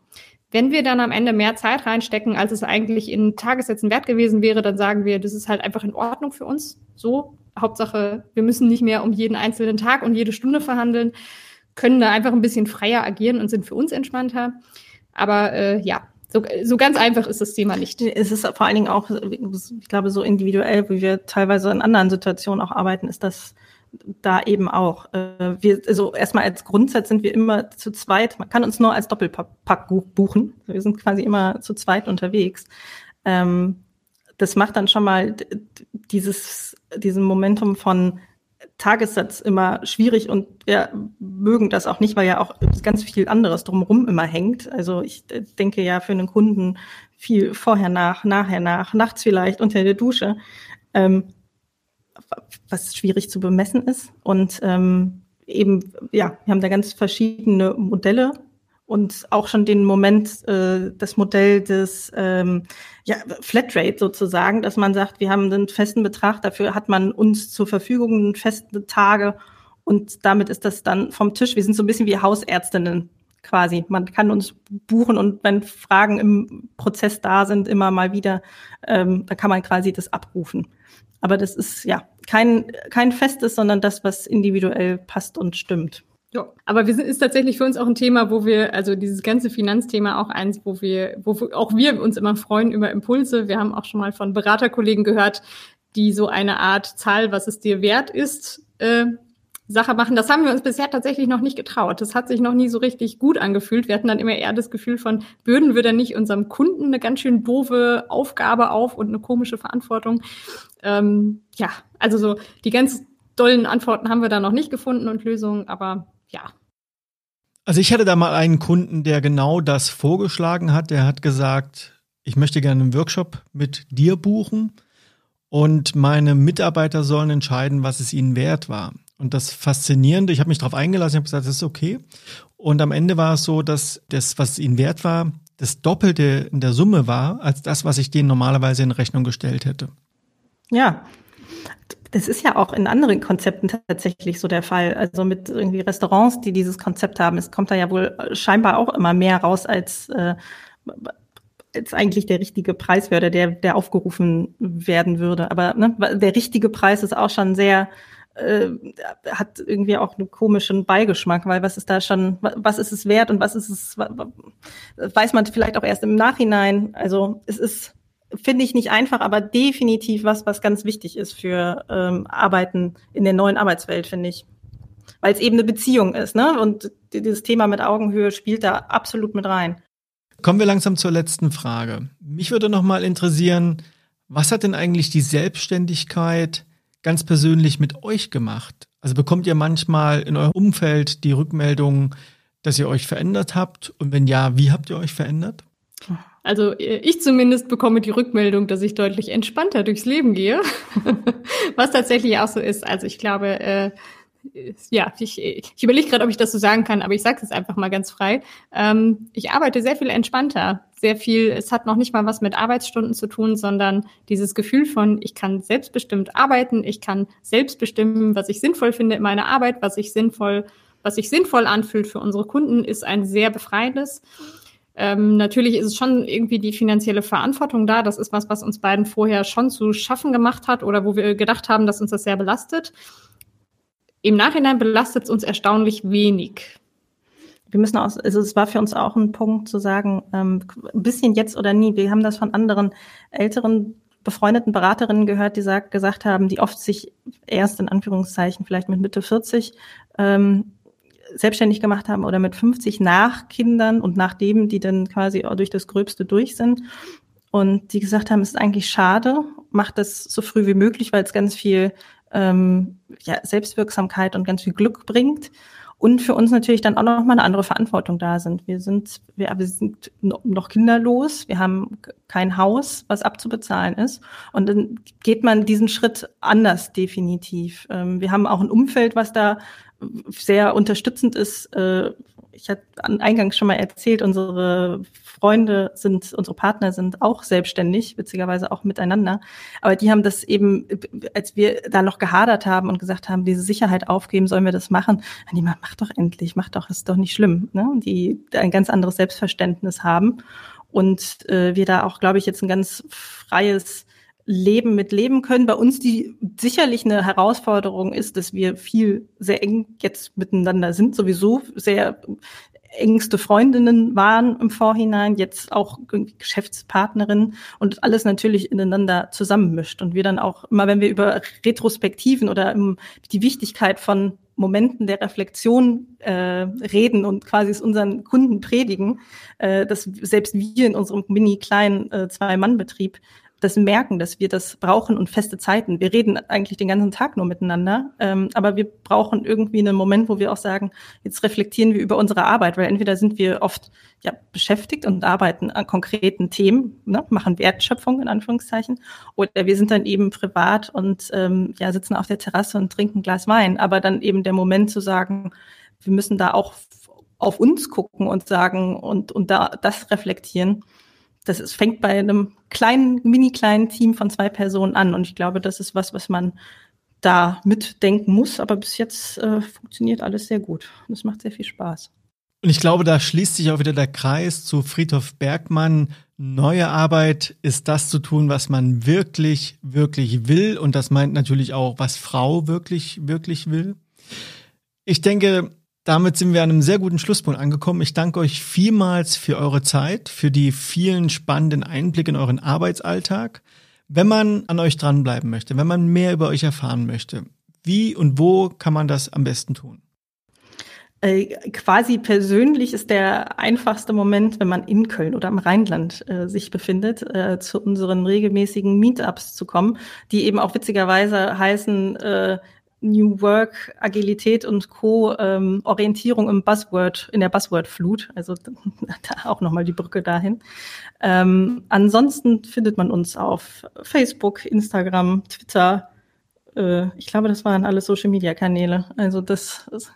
Wenn wir dann am Ende mehr Zeit reinstecken, als es eigentlich in Tagessätzen wert gewesen wäre, dann sagen wir, das ist halt einfach in Ordnung für uns. So, Hauptsache, wir müssen nicht mehr um jeden einzelnen Tag und jede Stunde verhandeln können da einfach ein bisschen freier agieren und sind für uns entspannter. Aber äh, ja, so, so ganz einfach ist das Thema nicht. Es ist vor allen Dingen auch, ich glaube, so individuell, wie wir teilweise in anderen Situationen auch arbeiten, ist das da eben auch. Äh, wir, also erstmal als Grundsatz sind wir immer zu zweit. Man kann uns nur als Doppelpack buchen. Wir sind quasi immer zu zweit unterwegs. Ähm, das macht dann schon mal dieses, diesen Momentum von Tagessatz immer schwierig und wir mögen das auch nicht, weil ja auch ganz viel anderes drumherum immer hängt. Also ich äh, denke ja für einen Kunden viel vorher nach, nachher nach, nachts vielleicht unter der Dusche, ähm, was schwierig zu bemessen ist. Und ähm, eben, ja, wir haben da ganz verschiedene Modelle und auch schon den Moment, äh, das Modell des ähm, ja, Flatrate sozusagen, dass man sagt, wir haben einen festen Betrag, dafür hat man uns zur Verfügung feste Tage und damit ist das dann vom Tisch. Wir sind so ein bisschen wie Hausärztinnen quasi. Man kann uns buchen und wenn Fragen im Prozess da sind, immer mal wieder, ähm, dann kann man quasi das abrufen. Aber das ist ja kein, kein festes, sondern das, was individuell passt und stimmt. Ja, aber wir sind, ist tatsächlich für uns auch ein Thema, wo wir, also dieses ganze Finanzthema auch eins, wo wir, wo auch wir uns immer freuen über Impulse. Wir haben auch schon mal von Beraterkollegen gehört, die so eine Art Zahl, was es dir wert ist, äh, Sache machen. Das haben wir uns bisher tatsächlich noch nicht getraut. Das hat sich noch nie so richtig gut angefühlt. Wir hatten dann immer eher das Gefühl von, bürden wir dann nicht unserem Kunden eine ganz schön doofe Aufgabe auf und eine komische Verantwortung. Ähm, ja, also so die ganz dollen Antworten haben wir da noch nicht gefunden und Lösungen, aber ja. Also ich hatte da mal einen Kunden, der genau das vorgeschlagen hat. Der hat gesagt, ich möchte gerne einen Workshop mit dir buchen und meine Mitarbeiter sollen entscheiden, was es ihnen wert war. Und das Faszinierende, ich habe mich darauf eingelassen, ich habe gesagt, das ist okay. Und am Ende war es so, dass das, was ihnen wert war, das Doppelte in der Summe war, als das, was ich denen normalerweise in Rechnung gestellt hätte. Ja, das ist ja auch in anderen Konzepten tatsächlich so der Fall. Also mit irgendwie Restaurants, die dieses Konzept haben, es kommt da ja wohl scheinbar auch immer mehr raus, als, äh, als eigentlich der richtige Preis wäre, der, der aufgerufen werden würde. Aber ne, der richtige Preis ist auch schon sehr, äh, hat irgendwie auch einen komischen Beigeschmack, weil was ist da schon, was ist es wert und was ist es, weiß man vielleicht auch erst im Nachhinein. Also es ist finde ich nicht einfach, aber definitiv was, was ganz wichtig ist für ähm, Arbeiten in der neuen Arbeitswelt, finde ich. Weil es eben eine Beziehung ist, ne? Und dieses Thema mit Augenhöhe spielt da absolut mit rein. Kommen wir langsam zur letzten Frage. Mich würde noch mal interessieren, was hat denn eigentlich die Selbstständigkeit ganz persönlich mit euch gemacht? Also bekommt ihr manchmal in eurem Umfeld die Rückmeldung, dass ihr euch verändert habt? Und wenn ja, wie habt ihr euch verändert? Also äh, ich zumindest bekomme die Rückmeldung, dass ich deutlich entspannter durchs Leben gehe, <laughs> was tatsächlich auch so ist. Also ich glaube, äh, ja, ich, ich überlege gerade, ob ich das so sagen kann, aber ich sage es einfach mal ganz frei. Ähm, ich arbeite sehr viel entspannter, sehr viel. Es hat noch nicht mal was mit Arbeitsstunden zu tun, sondern dieses Gefühl von, ich kann selbstbestimmt arbeiten, ich kann selbst bestimmen, was ich sinnvoll finde in meiner Arbeit, was ich sinnvoll, was sich sinnvoll anfühlt für unsere Kunden, ist ein sehr befreiendes. Ähm, natürlich ist es schon irgendwie die finanzielle Verantwortung da. Das ist was, was uns beiden vorher schon zu schaffen gemacht hat oder wo wir gedacht haben, dass uns das sehr belastet. Im Nachhinein belastet es uns erstaunlich wenig. Wir müssen auch, also es war für uns auch ein Punkt zu sagen, ähm, ein bisschen jetzt oder nie. Wir haben das von anderen älteren befreundeten Beraterinnen gehört, die sagt, gesagt haben, die oft sich erst in Anführungszeichen vielleicht mit Mitte 40 ähm, selbstständig gemacht haben oder mit 50 nach Kindern und nachdem die dann quasi durch das Gröbste durch sind. Und die gesagt haben, es ist eigentlich schade, macht das so früh wie möglich, weil es ganz viel ähm, ja, Selbstwirksamkeit und ganz viel Glück bringt. Und für uns natürlich dann auch noch mal eine andere Verantwortung da sind. Wir sind, wir, wir sind noch kinderlos, wir haben kein Haus, was abzubezahlen ist. Und dann geht man diesen Schritt anders definitiv. Ähm, wir haben auch ein Umfeld, was da sehr unterstützend ist. Äh, ich hatte eingangs schon mal erzählt, unsere Freunde sind, unsere Partner sind auch selbstständig, witzigerweise auch miteinander. Aber die haben das eben, als wir da noch gehadert haben und gesagt haben, diese Sicherheit aufgeben, sollen wir das machen? Die mach doch endlich, mach doch, ist doch nicht schlimm. Ne? Die ein ganz anderes Selbstverständnis haben. Und äh, wir da auch, glaube ich, jetzt ein ganz freies Leben mit leben können. Bei uns die sicherlich eine Herausforderung ist, dass wir viel sehr eng jetzt miteinander sind, sowieso sehr engste Freundinnen waren im Vorhinein, jetzt auch Geschäftspartnerinnen und alles natürlich ineinander zusammenmischt. Und wir dann auch immer, wenn wir über Retrospektiven oder die Wichtigkeit von Momenten der Reflexion äh, reden und quasi es unseren Kunden predigen, äh, dass selbst wir in unserem mini kleinen äh, Zwei-Mann-Betrieb das merken, dass wir das brauchen und feste Zeiten. Wir reden eigentlich den ganzen Tag nur miteinander, ähm, aber wir brauchen irgendwie einen Moment, wo wir auch sagen, jetzt reflektieren wir über unsere Arbeit, weil entweder sind wir oft ja beschäftigt und arbeiten an konkreten Themen, ne, machen Wertschöpfung in Anführungszeichen, oder wir sind dann eben privat und ähm, ja sitzen auf der Terrasse und trinken ein Glas Wein, aber dann eben der Moment zu sagen, wir müssen da auch auf uns gucken und sagen und, und da das reflektieren. Das ist, fängt bei einem kleinen, mini kleinen Team von zwei Personen an. Und ich glaube, das ist was, was man da mitdenken muss. Aber bis jetzt äh, funktioniert alles sehr gut. Und es macht sehr viel Spaß. Und ich glaube, da schließt sich auch wieder der Kreis zu Friedhof Bergmann. Neue Arbeit ist das zu tun, was man wirklich, wirklich will. Und das meint natürlich auch, was Frau wirklich, wirklich will. Ich denke, damit sind wir an einem sehr guten Schlusspunkt angekommen. Ich danke euch vielmals für eure Zeit, für die vielen spannenden Einblicke in euren Arbeitsalltag. Wenn man an euch dranbleiben möchte, wenn man mehr über euch erfahren möchte, wie und wo kann man das am besten tun? Äh, quasi persönlich ist der einfachste Moment, wenn man in Köln oder im Rheinland äh, sich befindet, äh, zu unseren regelmäßigen Meetups zu kommen, die eben auch witzigerweise heißen äh, New Work, Agilität und Co. Ähm, Orientierung im Buzzword, in der Buzzword-Flut. Also <laughs> da auch nochmal die Brücke dahin. Ähm, ansonsten findet man uns auf Facebook, Instagram, Twitter. Äh, ich glaube, das waren alle Social-Media-Kanäle. Also das, das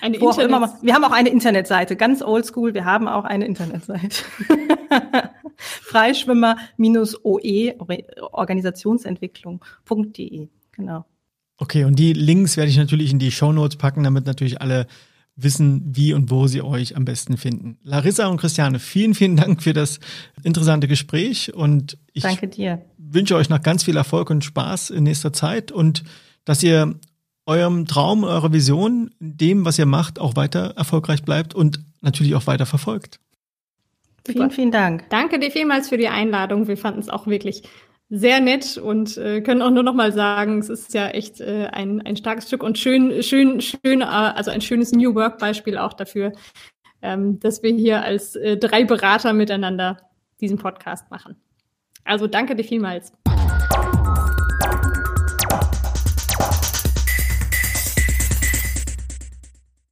eine Wo Internet immer, wir haben auch eine Internetseite, ganz oldschool, wir haben auch eine Internetseite. <laughs> Freischwimmer-OE, Organisationsentwicklung.de, genau. Okay, und die Links werde ich natürlich in die Show Notes packen, damit natürlich alle wissen, wie und wo sie euch am besten finden. Larissa und Christiane, vielen, vielen Dank für das interessante Gespräch und ich Danke dir. wünsche euch noch ganz viel Erfolg und Spaß in nächster Zeit und dass ihr eurem Traum, eurer Vision, dem, was ihr macht, auch weiter erfolgreich bleibt und natürlich auch weiter verfolgt. Vielen, vielen Dank. Danke dir vielmals für die Einladung. Wir fanden es auch wirklich sehr nett und äh, können auch nur noch mal sagen, es ist ja echt äh, ein, ein starkes Stück und schön, schön, schön, äh, also ein schönes New Work Beispiel auch dafür, ähm, dass wir hier als äh, drei Berater miteinander diesen Podcast machen. Also danke dir vielmals.